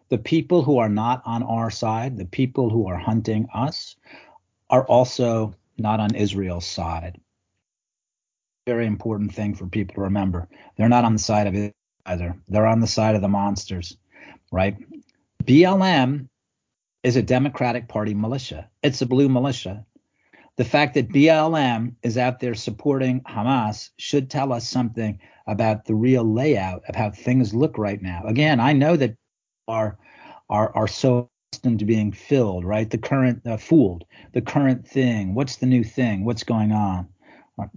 the people who are not on our side, the people who are hunting us, are also not on Israel's side. Very important thing for people to remember. They're not on the side of it either. They're on the side of the monsters, right? BLM is a Democratic Party militia. It's a blue militia. The fact that BLM is out there supporting Hamas should tell us something about the real layout of how things look right now. Again, I know that are are are so accustomed to being filled, right? The current uh, fooled, the current thing. What's the new thing? What's going on?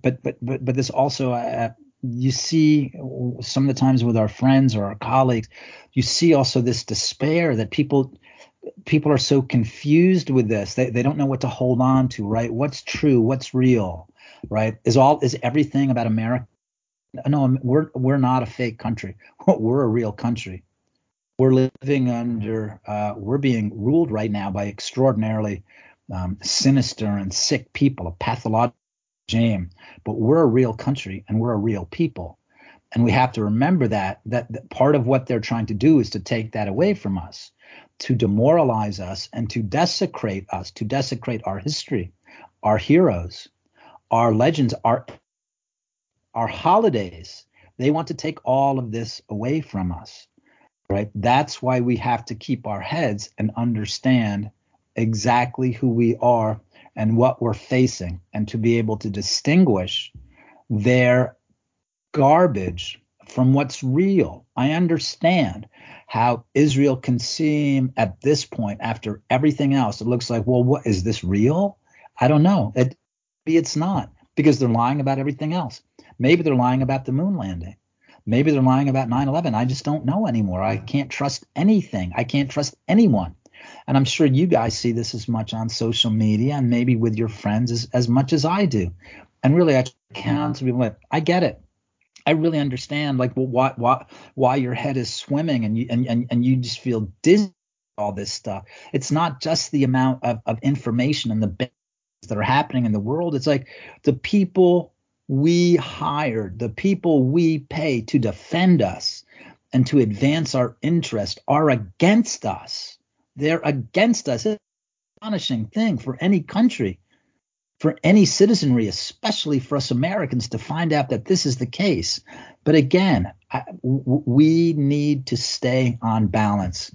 But but but but this also uh, you see some of the times with our friends or our colleagues, you see also this despair that people people are so confused with this. They they don't know what to hold on to, right? What's true? What's real? Right? Is all is everything about America? No, we're we're not a fake country. We're a real country we're living under, uh, we're being ruled right now by extraordinarily um, sinister and sick people, a pathological regime. But we're a real country and we're a real people. And we have to remember that, that, that part of what they're trying to do is to take that away from us, to demoralize us and to desecrate us, to desecrate our history, our heroes, our legends, our our holidays. They want to take all of this away from us right? That's why we have to keep our heads and understand exactly who we are and what we're facing and to be able to distinguish their garbage from what's real. I understand how Israel can seem at this point after everything else it looks like well what is this real? I don't know. It, maybe it's not because they're lying about everything else. Maybe they're lying about the moon landing. Maybe they're lying about 9 11. I just don't know anymore. I can't trust anything. I can't trust anyone. And I'm sure you guys see this as much on social media and maybe with your friends as, as much as I do. And really, I count to people like, I get it. I really understand like well, why why why your head is swimming and you and, and, and you just feel dizzy all this stuff. It's not just the amount of, of information and the things that are happening in the world. It's like the people we hired, the people we pay to defend us and to advance our interest are against us. They're against us. It's an astonishing thing for any country, for any citizenry, especially for us Americans, to find out that this is the case. But again, I, w- we need to stay on balance.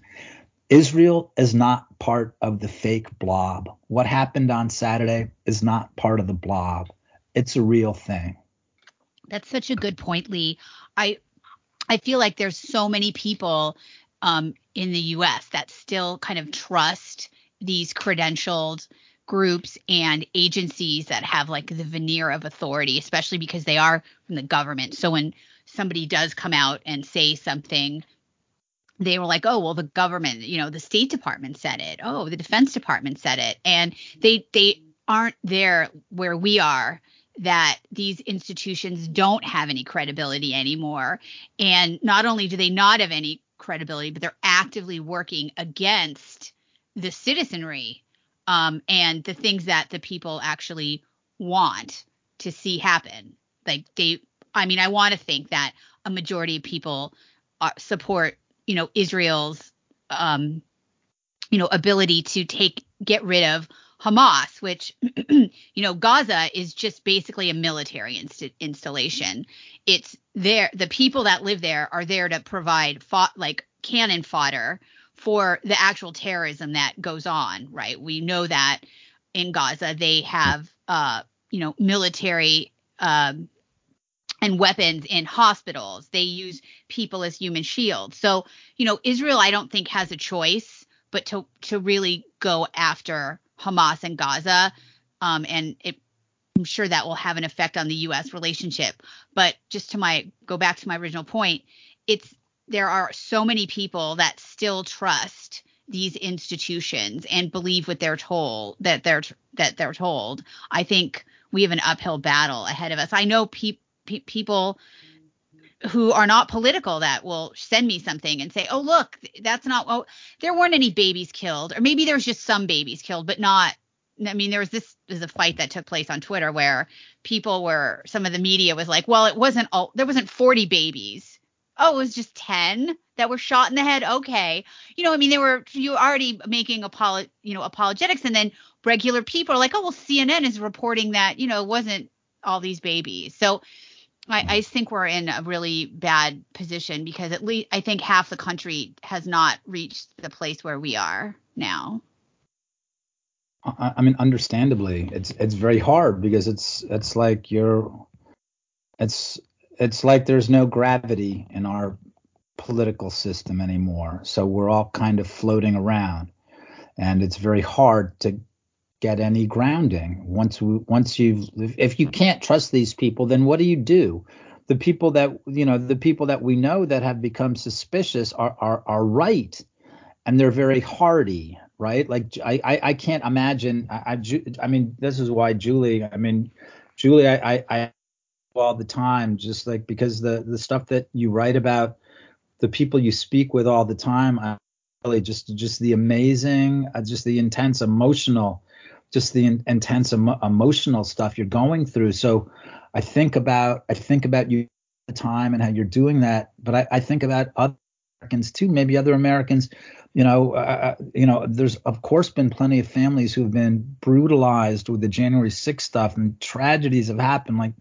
Israel is not part of the fake blob. What happened on Saturday is not part of the blob. It's a real thing. That's such a good point, Lee. I I feel like there's so many people um, in the U.S. that still kind of trust these credentialed groups and agencies that have like the veneer of authority, especially because they are from the government. So when somebody does come out and say something, they were like, "Oh, well, the government, you know, the State Department said it. Oh, the Defense Department said it," and they they aren't there where we are that these institutions don't have any credibility anymore. And not only do they not have any credibility, but they're actively working against the citizenry um, and the things that the people actually want to see happen. Like they, I mean, I want to think that a majority of people uh, support, you know, Israel's, um, you know, ability to take get rid of Hamas, which, you know, Gaza is just basically a military inst- installation. It's there. The people that live there are there to provide fought, like cannon fodder for the actual terrorism that goes on, right? We know that in Gaza they have, uh, you know, military um, and weapons in hospitals. They use people as human shields. So, you know, Israel, I don't think has a choice but to to really go after Hamas and Gaza, um, and it, I'm sure that will have an effect on the U.S. relationship. But just to my go back to my original point, it's there are so many people that still trust these institutions and believe what they're told that they're that they're told. I think we have an uphill battle ahead of us. I know pe- pe- people who are not political that will send me something and say, "Oh, look, that's not oh, there weren't any babies killed, or maybe there's just some babies killed, but not." I mean, there was this is a fight that took place on Twitter where people were some of the media was like, "Well, it wasn't all there wasn't 40 babies. Oh, it was just 10 that were shot in the head. Okay, you know, I mean, they were you already making apolo- you know apologetics, and then regular people are like, "Oh, well, CNN is reporting that you know it wasn't all these babies." So I, I think we're in a really bad position because at least I think half the country has not reached the place where we are now. I, I mean, understandably, it's it's very hard because it's it's like you're it's it's like there's no gravity in our political system anymore. So we're all kind of floating around, and it's very hard to get any grounding. Once we, once you've if you can't trust these people then what do you do? The people that you know the people that we know that have become suspicious are are, are right and they're very hardy right? Like i i, I can't imagine I, I, I mean this is why julie i mean julie i i, I all the time just like because the the stuff that you write about the people you speak with all the time I really just just the amazing uh, just the intense emotional just the in, intense emo- emotional stuff you're going through. So I think about I think about you the time and how you're doing that, but I, I think about other Americans too, maybe other Americans. You know, uh, uh you know, there's of course been plenty of families who've been brutalized with the January 6th stuff, and tragedies have happened, like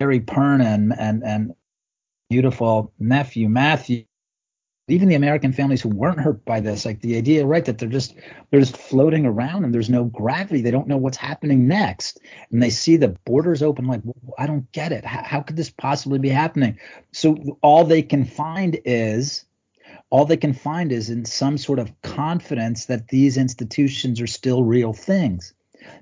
Gary Perna and and and beautiful nephew Matthew even the American families who weren't hurt by this, like the idea, right, that they're just they're just floating around and there's no gravity. They don't know what's happening next, and they see the borders open. Like, I don't get it. How, how could this possibly be happening? So all they can find is all they can find is in some sort of confidence that these institutions are still real things.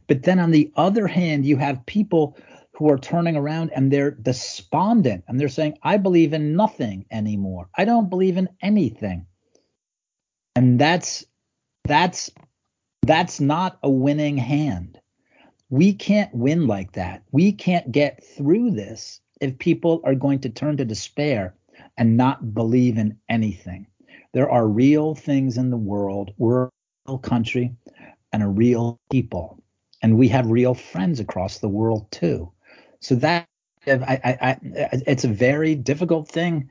But then on the other hand, you have people who are turning around and they're despondent and they're saying, I believe in nothing anymore. I don't believe in anything. And that's that's that's not a winning hand. We can't win like that. We can't get through this if people are going to turn to despair and not believe in anything. There are real things in the world. We're a real country and a real people. And we have real friends across the world too. So that I, I, I, it's a very difficult thing,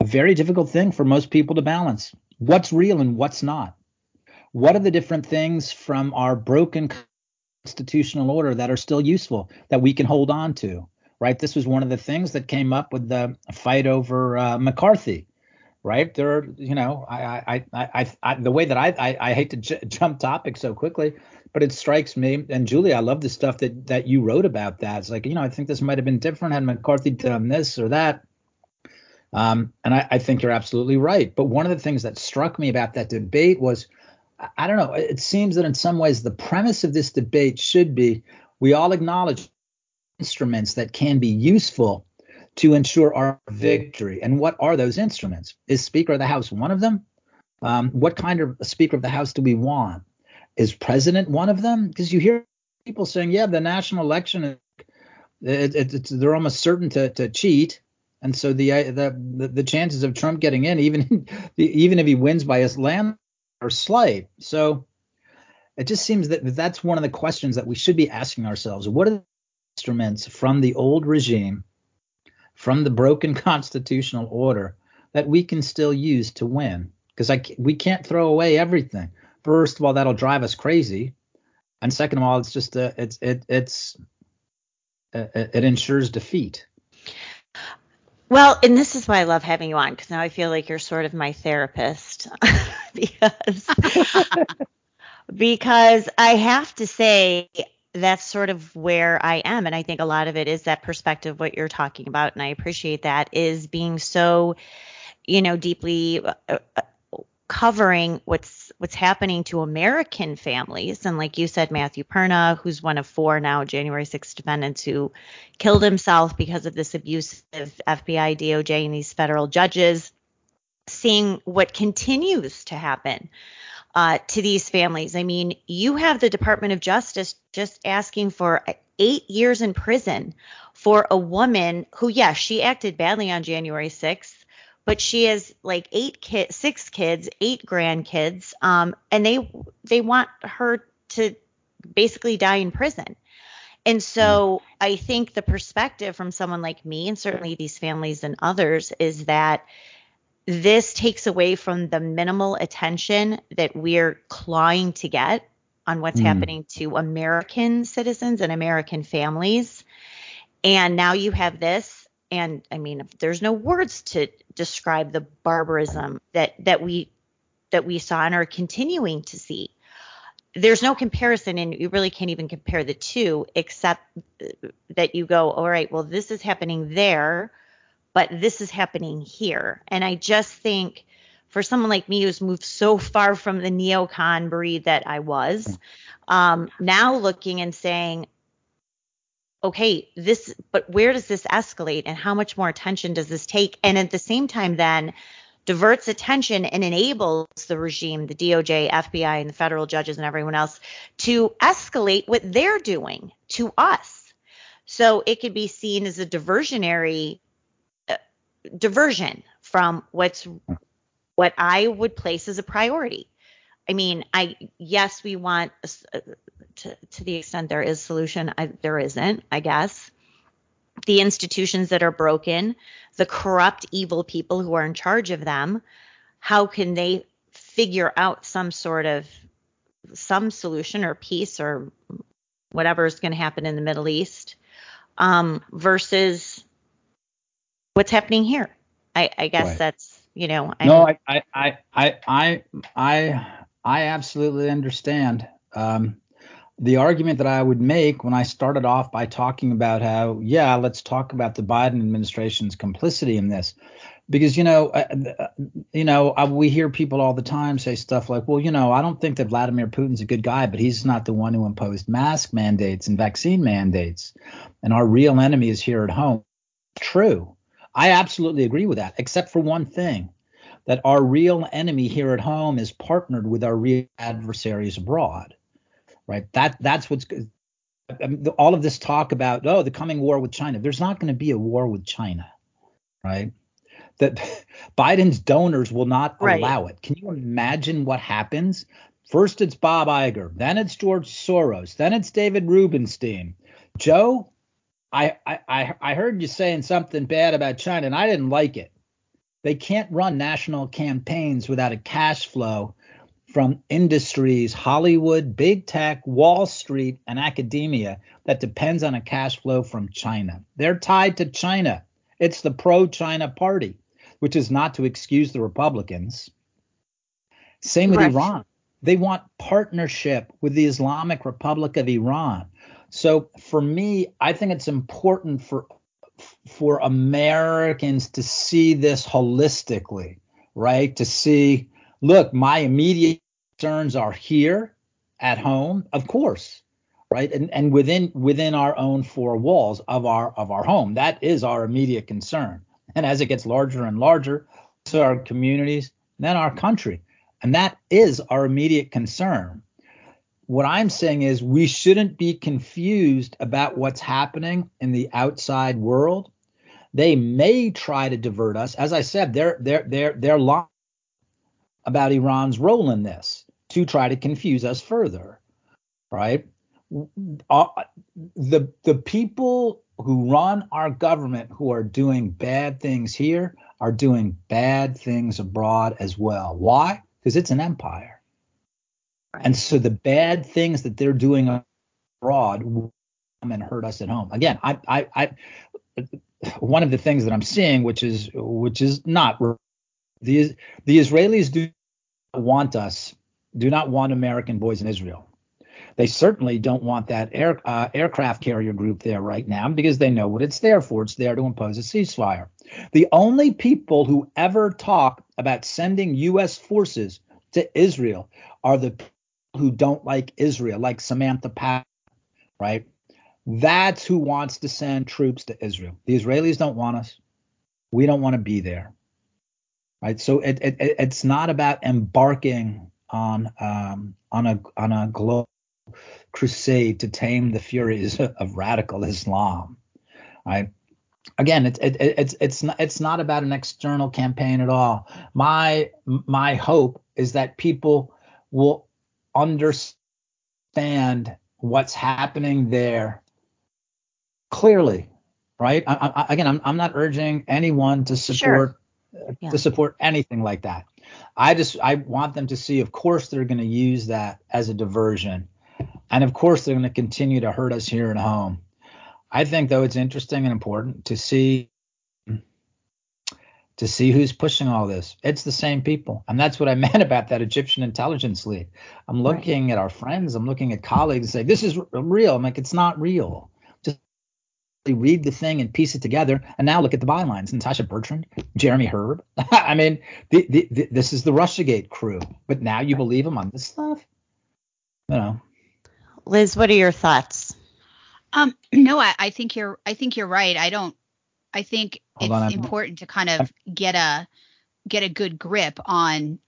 a very difficult thing for most people to balance. What's real and what's not. what are the different things from our broken constitutional order that are still useful that we can hold on to? Right. This was one of the things that came up with the fight over uh, McCarthy. Right. There are, you know, I, I, I, I, the way that I, I, I hate to j- jump topics so quickly, but it strikes me, and Julie, I love the stuff that that you wrote about that. It's like, you know, I think this might have been different had McCarthy done this or that. Um, and I, I think you're absolutely right. But one of the things that struck me about that debate was, I don't know, it seems that in some ways the premise of this debate should be we all acknowledge instruments that can be useful to ensure our victory. And what are those instruments? Is Speaker of the House one of them? Um, what kind of Speaker of the House do we want? Is President one of them? Because you hear people saying, yeah, the national election, it, it, they're almost certain to, to cheat. And so the, the the chances of Trump getting in, even even if he wins by a land, are slight. So it just seems that that's one of the questions that we should be asking ourselves. What are the instruments from the old regime, from the broken constitutional order, that we can still use to win? Because we can't throw away everything. First of all, that'll drive us crazy, and second of all, it's just a, it's it it's it, it ensures defeat. Well, and this is why I love having you on because now I feel like you're sort of my therapist. Because because I have to say that's sort of where I am. And I think a lot of it is that perspective what you're talking about. And I appreciate that is being so you know deeply uh, uh covering what's what's happening to American families. And like you said, Matthew Perna, who's one of four now January 6th defendants who killed himself because of this abusive FBI, DOJ, and these federal judges, seeing what continues to happen. Uh, to these families. I mean, you have the Department of Justice just asking for eight years in prison for a woman who, yes, she acted badly on January 6th but she has like eight kids, six kids, eight grandkids, um, and they they want her to basically die in prison. And so mm. I think the perspective from someone like me, and certainly these families and others, is that this takes away from the minimal attention that we're clawing to get on what's mm. happening to American citizens and American families. And now you have this and I mean, there's no words to describe the barbarism that that we that we saw and are continuing to see. There's no comparison, and you really can't even compare the two, except that you go, all right, well, this is happening there, but this is happening here. And I just think for someone like me who's moved so far from the neocon breed that I was, um, now looking and saying, okay, this, but where does this escalate and how much more attention does this take? And at the same time, then diverts attention and enables the regime, the DOJ, FBI, and the federal judges and everyone else to escalate what they're doing to us. So it could be seen as a diversionary uh, diversion from what's what I would place as a priority. I mean, I yes, we want uh, to to the extent there is solution, I, there isn't, I guess. The institutions that are broken, the corrupt, evil people who are in charge of them, how can they figure out some sort of some solution or peace or whatever is going to happen in the Middle East um, versus what's happening here? I, I guess right. that's you know. I no, I, I, I, I, I, I absolutely understand. Um, the argument that I would make when I started off by talking about how, yeah, let's talk about the Biden administration's complicity in this, because you know, uh, uh, you know, uh, we hear people all the time say stuff like, well, you know, I don't think that Vladimir Putin's a good guy, but he's not the one who imposed mask mandates and vaccine mandates, and our real enemy is here at home. True, I absolutely agree with that, except for one thing that our real enemy here at home is partnered with our real adversaries abroad. Right? That that's what's I um, all of this talk about oh the coming war with China. There's not going to be a war with China, right? That Biden's donors will not right. allow it. Can you imagine what happens? First it's Bob Iger, then it's George Soros, then it's David Rubenstein. Joe, I I I heard you saying something bad about China and I didn't like it. They can't run national campaigns without a cash flow from industries, Hollywood, big tech, Wall Street, and academia that depends on a cash flow from China. They're tied to China. It's the pro China party, which is not to excuse the Republicans. Same with right. Iran. They want partnership with the Islamic Republic of Iran. So for me, I think it's important for for Americans to see this holistically, right? To see, look, my immediate concerns are here at home, of course, right? And and within within our own four walls of our of our home. That is our immediate concern. And as it gets larger and larger, so our communities, then our country. And that is our immediate concern. What I'm saying is we shouldn't be confused about what's happening in the outside world. They may try to divert us. As I said, they're they're they're they're lying about Iran's role in this to try to confuse us further, right? Uh, the the people who run our government who are doing bad things here are doing bad things abroad as well. Why? Because it's an empire. And so the bad things that they're doing abroad will come and hurt us at home. Again, I, I, I, one of the things that I'm seeing, which is, which is not the the Israelis do not want us do not want American boys in Israel. They certainly don't want that air, uh, aircraft carrier group there right now because they know what it's there for. It's there to impose a ceasefire. The only people who ever talk about sending U.S. forces to Israel are the who don't like Israel, like Samantha Power, right? That's who wants to send troops to Israel. The Israelis don't want us. We don't want to be there, right? So it, it, it's not about embarking on um, on a on a global crusade to tame the furies of radical Islam. Right? Again, it's it, it's it's not it's not about an external campaign at all. My my hope is that people will understand what's happening there clearly, right? I, I, again, I'm I'm not urging anyone to support sure. yeah. to support anything like that. I just I want them to see, of course, they're going to use that as a diversion, and of course, they're going to continue to hurt us here at home. I think though it's interesting and important to see to see who's pushing all this. It's the same people, and that's what I meant about that Egyptian intelligence leak. I'm looking right. at our friends, I'm looking at colleagues, and say this is real. I'm like, it's not real Just read the thing and piece it together. And now look at the bylines: Natasha Bertrand, Jeremy Herb. I mean, the, the, the, this is the RussiaGate crew. But now you believe them on this stuff? You know. Liz, what are your thoughts? Um, no, I, I think you're. I think you're right. I don't. I think Hold it's on, important to kind of get a get a good grip on,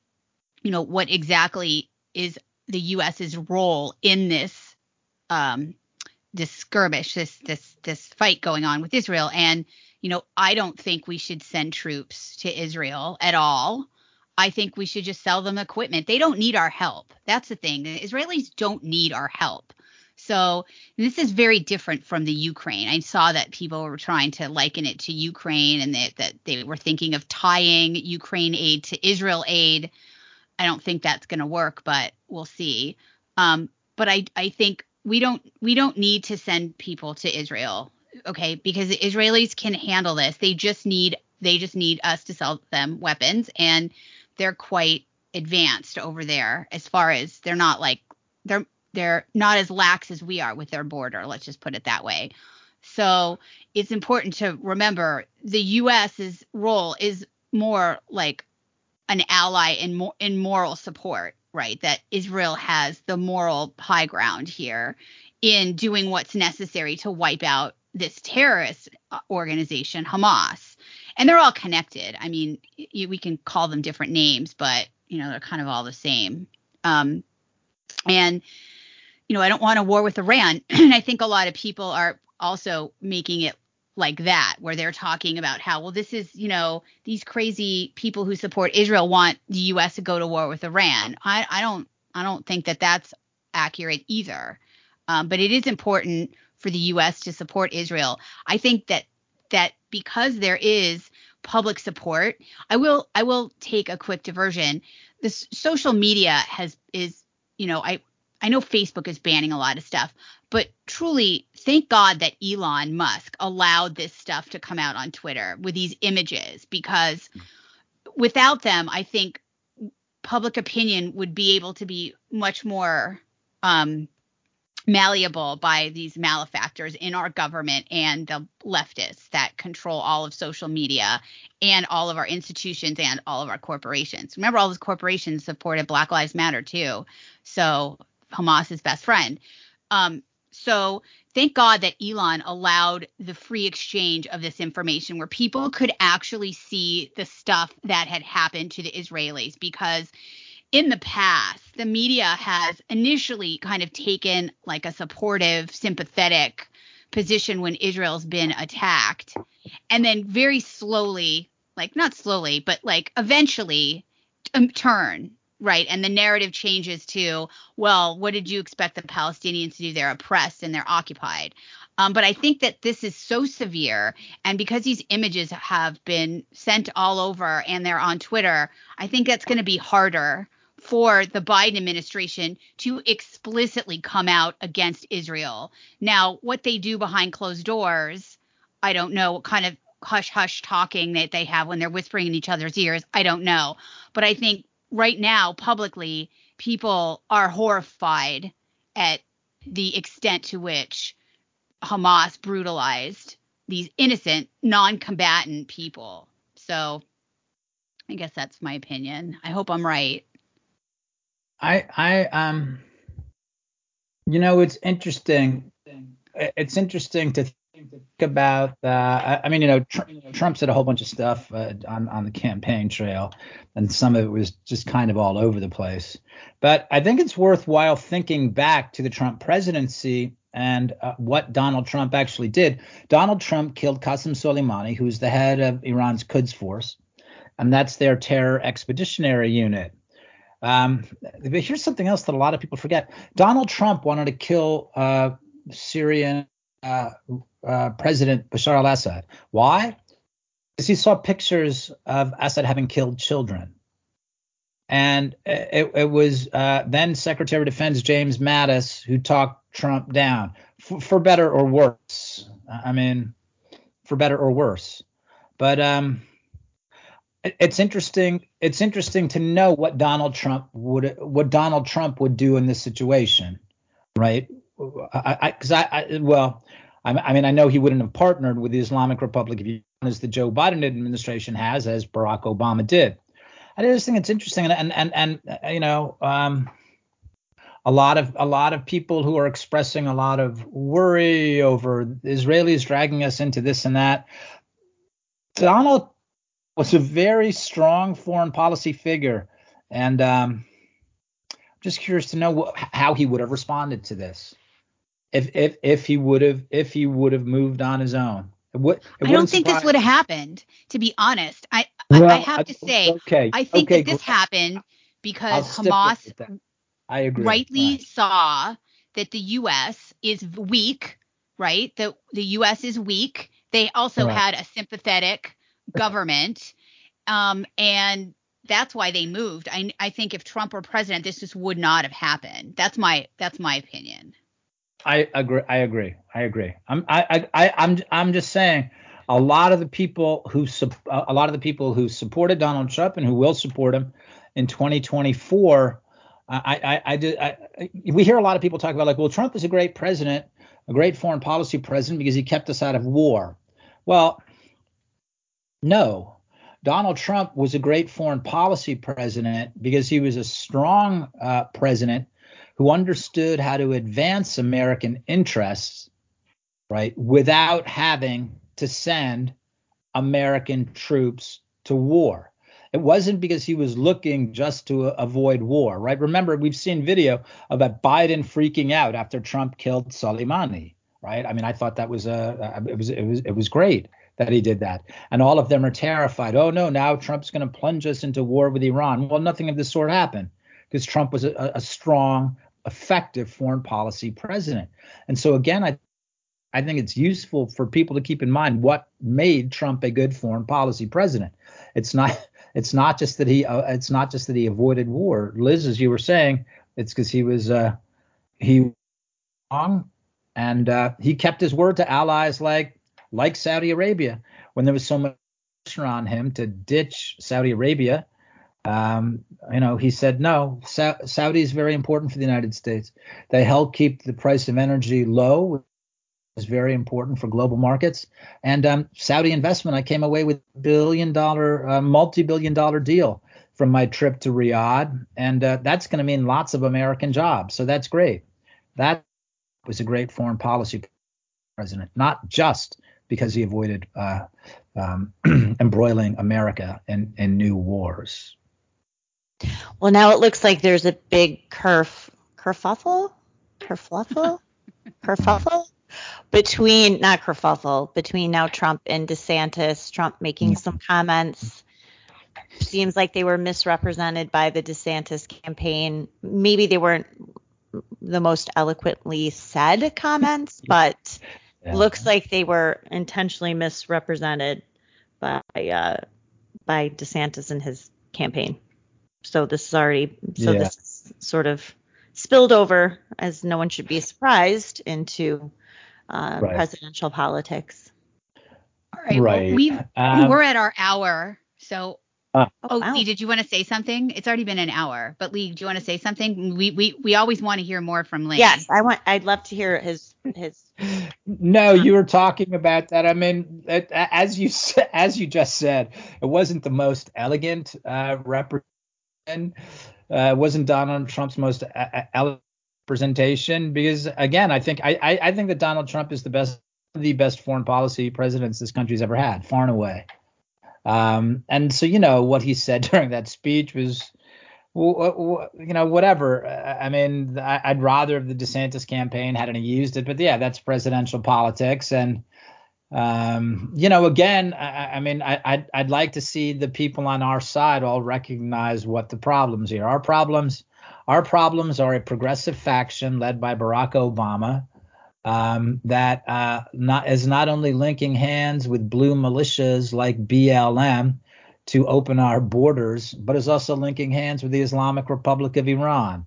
you know, what exactly is the U.S.'s role in this um, this skirmish, this this this fight going on with Israel. And you know, I don't think we should send troops to Israel at all. I think we should just sell them equipment. They don't need our help. That's the thing. The Israelis don't need our help. So this is very different from the Ukraine. I saw that people were trying to liken it to Ukraine and that, that they were thinking of tying Ukraine aid to Israel aid. I don't think that's going to work, but we'll see. Um, but I, I think we don't we don't need to send people to Israel, okay? Because the Israelis can handle this. They just need they just need us to sell them weapons and they're quite advanced over there as far as they're not like they're they're not as lax as we are with their border, let's just put it that way. So, it's important to remember the US's role is more like an ally in more in moral support right? That Israel has the moral high ground here in doing what's necessary to wipe out this terrorist uh, organization, Hamas. And they're all connected. I mean, you, we can call them different names, but you know they're kind of all the same. Um, and you know, I don't want a war with Iran, and I think a lot of people are also making it like that where they're talking about how well this is you know these crazy people who support Israel want the US to go to war with Iran. I I don't I don't think that that's accurate either. Um, but it is important for the US to support Israel. I think that that because there is public support, I will I will take a quick diversion. this social media has is you know I I know Facebook is banning a lot of stuff, but truly, thank God that Elon Musk allowed this stuff to come out on Twitter with these images because without them, I think public opinion would be able to be much more um, malleable by these malefactors in our government and the leftists that control all of social media and all of our institutions and all of our corporations. Remember, all those corporations supported Black Lives Matter too. So Hamas's best friend. Um, so thank God that Elon allowed the free exchange of this information where people could actually see the stuff that had happened to the Israelis because in the past, the media has initially kind of taken like a supportive, sympathetic position when Israel's been attacked, and then very slowly, like not slowly, but like eventually um, turn right and the narrative changes to well what did you expect the palestinians to do they're oppressed and they're occupied um, but i think that this is so severe and because these images have been sent all over and they're on twitter i think that's going to be harder for the Biden administration to explicitly come out against Israel. Now, what they do behind closed doors, I don't know what kind of hush hush talking that they have when they're whispering in each other's ears. I don't know. But I think right now, publicly, people are horrified at the extent to which Hamas brutalized these innocent, non combatant people. So I guess that's my opinion. I hope I'm right. I I um you know it's interesting it's interesting to think about that. I, mean you know Trump, Trump said a whole bunch of stuff uh, on on the campaign trail and some of it was just kind of all over the place but I think it's worthwhile thinking back to the Trump presidency and uh, what Donald Trump actually did. Donald Trump killed Qasem Soleimani, who's the head of Iran's Quds Force, and that's their terror expeditionary unit. Um, but here's something else that a lot of people forget. Donald Trump wanted to kill uh, Syrian uh, uh, President Bashar al-Assad. Why? Because he saw pictures of Assad having killed children. And it, it was uh, then Secretary of Defense James Mattis who talked Trump down, for, for better or worse. I mean, for better or worse. But um, it's interesting. It's interesting to know what Donald Trump would what Donald Trump would do in this situation, right? I because I, I, I, well, I, I, mean I know he wouldn't have partnered with the Islamic Republic of Iran as the Joe Biden administration has, as Barack Obama did. I just think it's interesting, and and and, and uh, you know, um, a lot of a lot of people who are expressing a lot of worry over Israelis dragging us into this and that. Donald was a very strong foreign policy figure, and um, I'm just curious to know what, how he would have responded to this if if if he would have if he would have moved on his own. It would, it I don't think surprise. this would have happened. To be honest, I well, I, have to say okay, I think okay, that this happened because Hamas I agree. rightly right. saw that the U.S. is weak, right? That the U.S. is weak. They also right. had a sympathetic government. Um, and that's why they moved. I, I think if Trump were president, this just would not have happened. That's my that's my opinion. I agree. I agree. I agree. I'm I, I I'm I'm just saying a lot of the people who a lot of the people who supported Donald Trump and who will support him in 2024. I I I, did, I we hear a lot of people talk about like, well, Trump is a great president, a great foreign policy president because he kept us out of war. Well, no. Donald Trump was a great foreign policy president because he was a strong uh, president who understood how to advance American interests, right, without having to send American troops to war. It wasn't because he was looking just to avoid war, right? Remember, we've seen video about Biden freaking out after Trump killed Soleimani, right? I mean, I thought that was a, it was it was it was great that he did that. And all of them are terrified. Oh, no, now Trump's going to plunge us into war with Iran. Well, nothing of this sort happened because Trump was a, a strong, effective foreign policy president. And so, again, I I think it's useful for people to keep in mind what made Trump a good foreign policy president. It's not it's not just that he uh, it's not just that he avoided war. Liz, as you were saying, it's because he was uh, he wrong and uh, he kept his word to allies like like Saudi Arabia when there was so much pressure on him to ditch Saudi Arabia. Um, you know, he said no. Sa- Saudi is very important for the United States. They help keep the price of energy low. Which is very important for global markets. And um, Saudi investment, I came away with billion dollar, uh, multi billion dollar deal from my trip to Riyadh, and uh, that's going to mean lots of American jobs. So that's great. That was a great foreign policy president, not just because he avoided uh, um, embroiling America in, in new wars. Well, now it looks like there's a big kerf kerfuffle, kerfluffle, kerfuffle between not kerfuffle between now Trump and DeSantis. Trump making some comments. Seems like they were misrepresented by the DeSantis campaign. Maybe they weren't the most eloquently said comments, but yeah. looks like they were intentionally misrepresented by uh, by DeSantis and his campaign. So this is already so yeah. this is sort of spilled over, as no one should be surprised, into uh, right. presidential politics. All right. right. Well, we um, we're at our hour, so uh, oh, wow. Lee, did you want to say something? It's already been an hour, but Lee, do you want to say something? We we we always want to hear more from Lee. Yes, I want. I'd love to hear his his. no, you were talking about that. I mean, it, as you as you just said, it wasn't the most elegant uh, representation. Uh, wasn't Donald Trump's most elegant presentation because again, I think I, I I think that Donald Trump is the best the best foreign policy presidents this country's ever had, far and away. Um, and so, you know, what he said during that speech was, you know, whatever. I mean, I'd rather the DeSantis campaign hadn't used it, but yeah, that's presidential politics. And, um, you know, again, I, I mean, I, I'd, I'd like to see the people on our side all recognize what the problems are. Our problems, our problems are a progressive faction led by Barack Obama um, that uh, not, is not only linking hands with blue militias like BLM to open our borders, but is also linking hands with the Islamic Republic of Iran.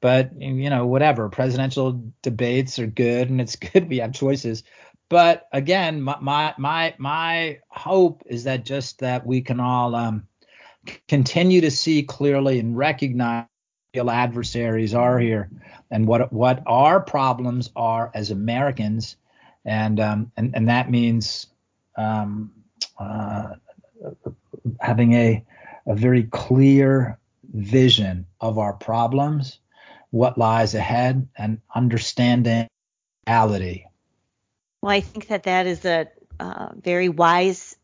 But you know, whatever. Presidential debates are good, and it's good we have choices. But again, my my my, hope is that just that we can all um, continue to see clearly and recognize real adversaries are here and what what our problems are as Americans, and um, and and that means um, uh, having a a very clear vision of our problems, what lies ahead, and understanding reality. Well, I think that that is a uh, very wise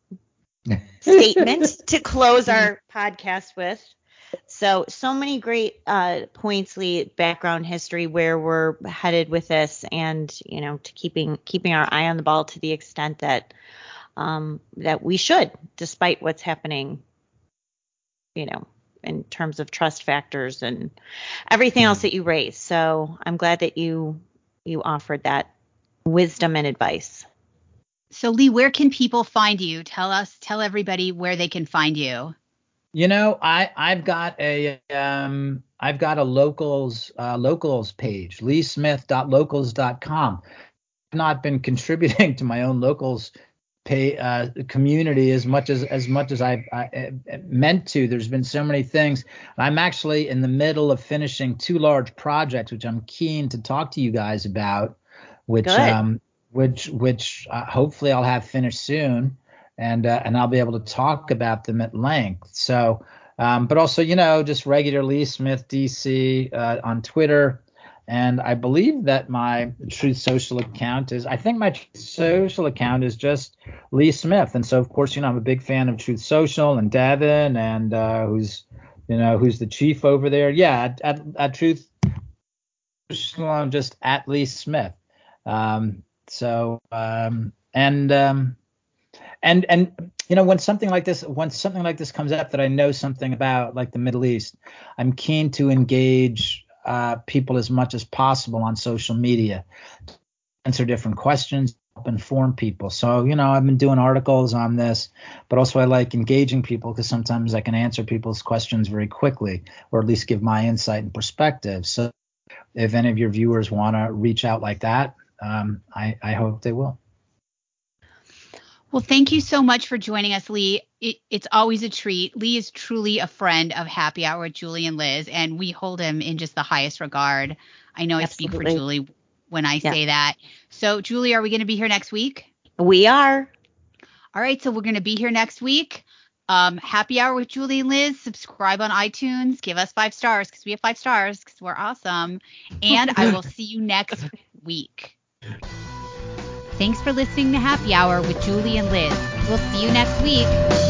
statement to close our podcast with. So, so many great uh, points, Lee, background history, where we're headed with this, and you know, to keeping keeping our eye on the ball to the extent that um, that we should, despite what's happening, you know, in terms of trust factors and everything else that you raised. So, I'm glad that you you offered that wisdom and advice. So, Lee, where can people find you? Tell us, tell everybody where they can find you. You know, I I've got a um I've got a locals uh, locals page, leesmith.locals.com. I've not been contributing to my own locals pay uh, community as much as as much as I've I, meant to. There's been so many things. I'm actually in the middle of finishing two large projects, which I'm keen to talk to you guys about, which Good. um which which uh, hopefully I'll have finished soon and uh, and I'll be able to talk about them at length. So, um, but also, you know, just regular Lee Smith DC uh, on Twitter, and I believe that my Truth Social account is. I think my social account is just Lee Smith, and so of course, you know, I'm a big fan of Truth Social and Devin, and uh, who's you know who's the chief over there. Yeah, at, at, at Truth Social, I'm just at Lee Smith. Um, so um, and um, and and you know when something like this when something like this comes up that I know something about like the Middle East, I'm keen to engage uh, people as much as possible on social media, answer different questions, inform people. So, you know, I've been doing articles on this, but also I like engaging people because sometimes I can answer people's questions very quickly or at least give my insight and perspective. So, if any of your viewers want to reach out like that, um, I, I hope they will. Well, thank you so much for joining us, Lee. It, it's always a treat. Lee is truly a friend of Happy Hour with Julie and Liz, and we hold him in just the highest regard. I know I speak for Julie when I yeah. say that. So, Julie, are we going to be here next week? We are. All right, so we're going to be here next week. Um, happy Hour with Julie and Liz. Subscribe on iTunes. Give us five stars because we have five stars because we're awesome. And I will see you next week. Thanks for listening to Happy Hour with Julie and Liz. We'll see you next week.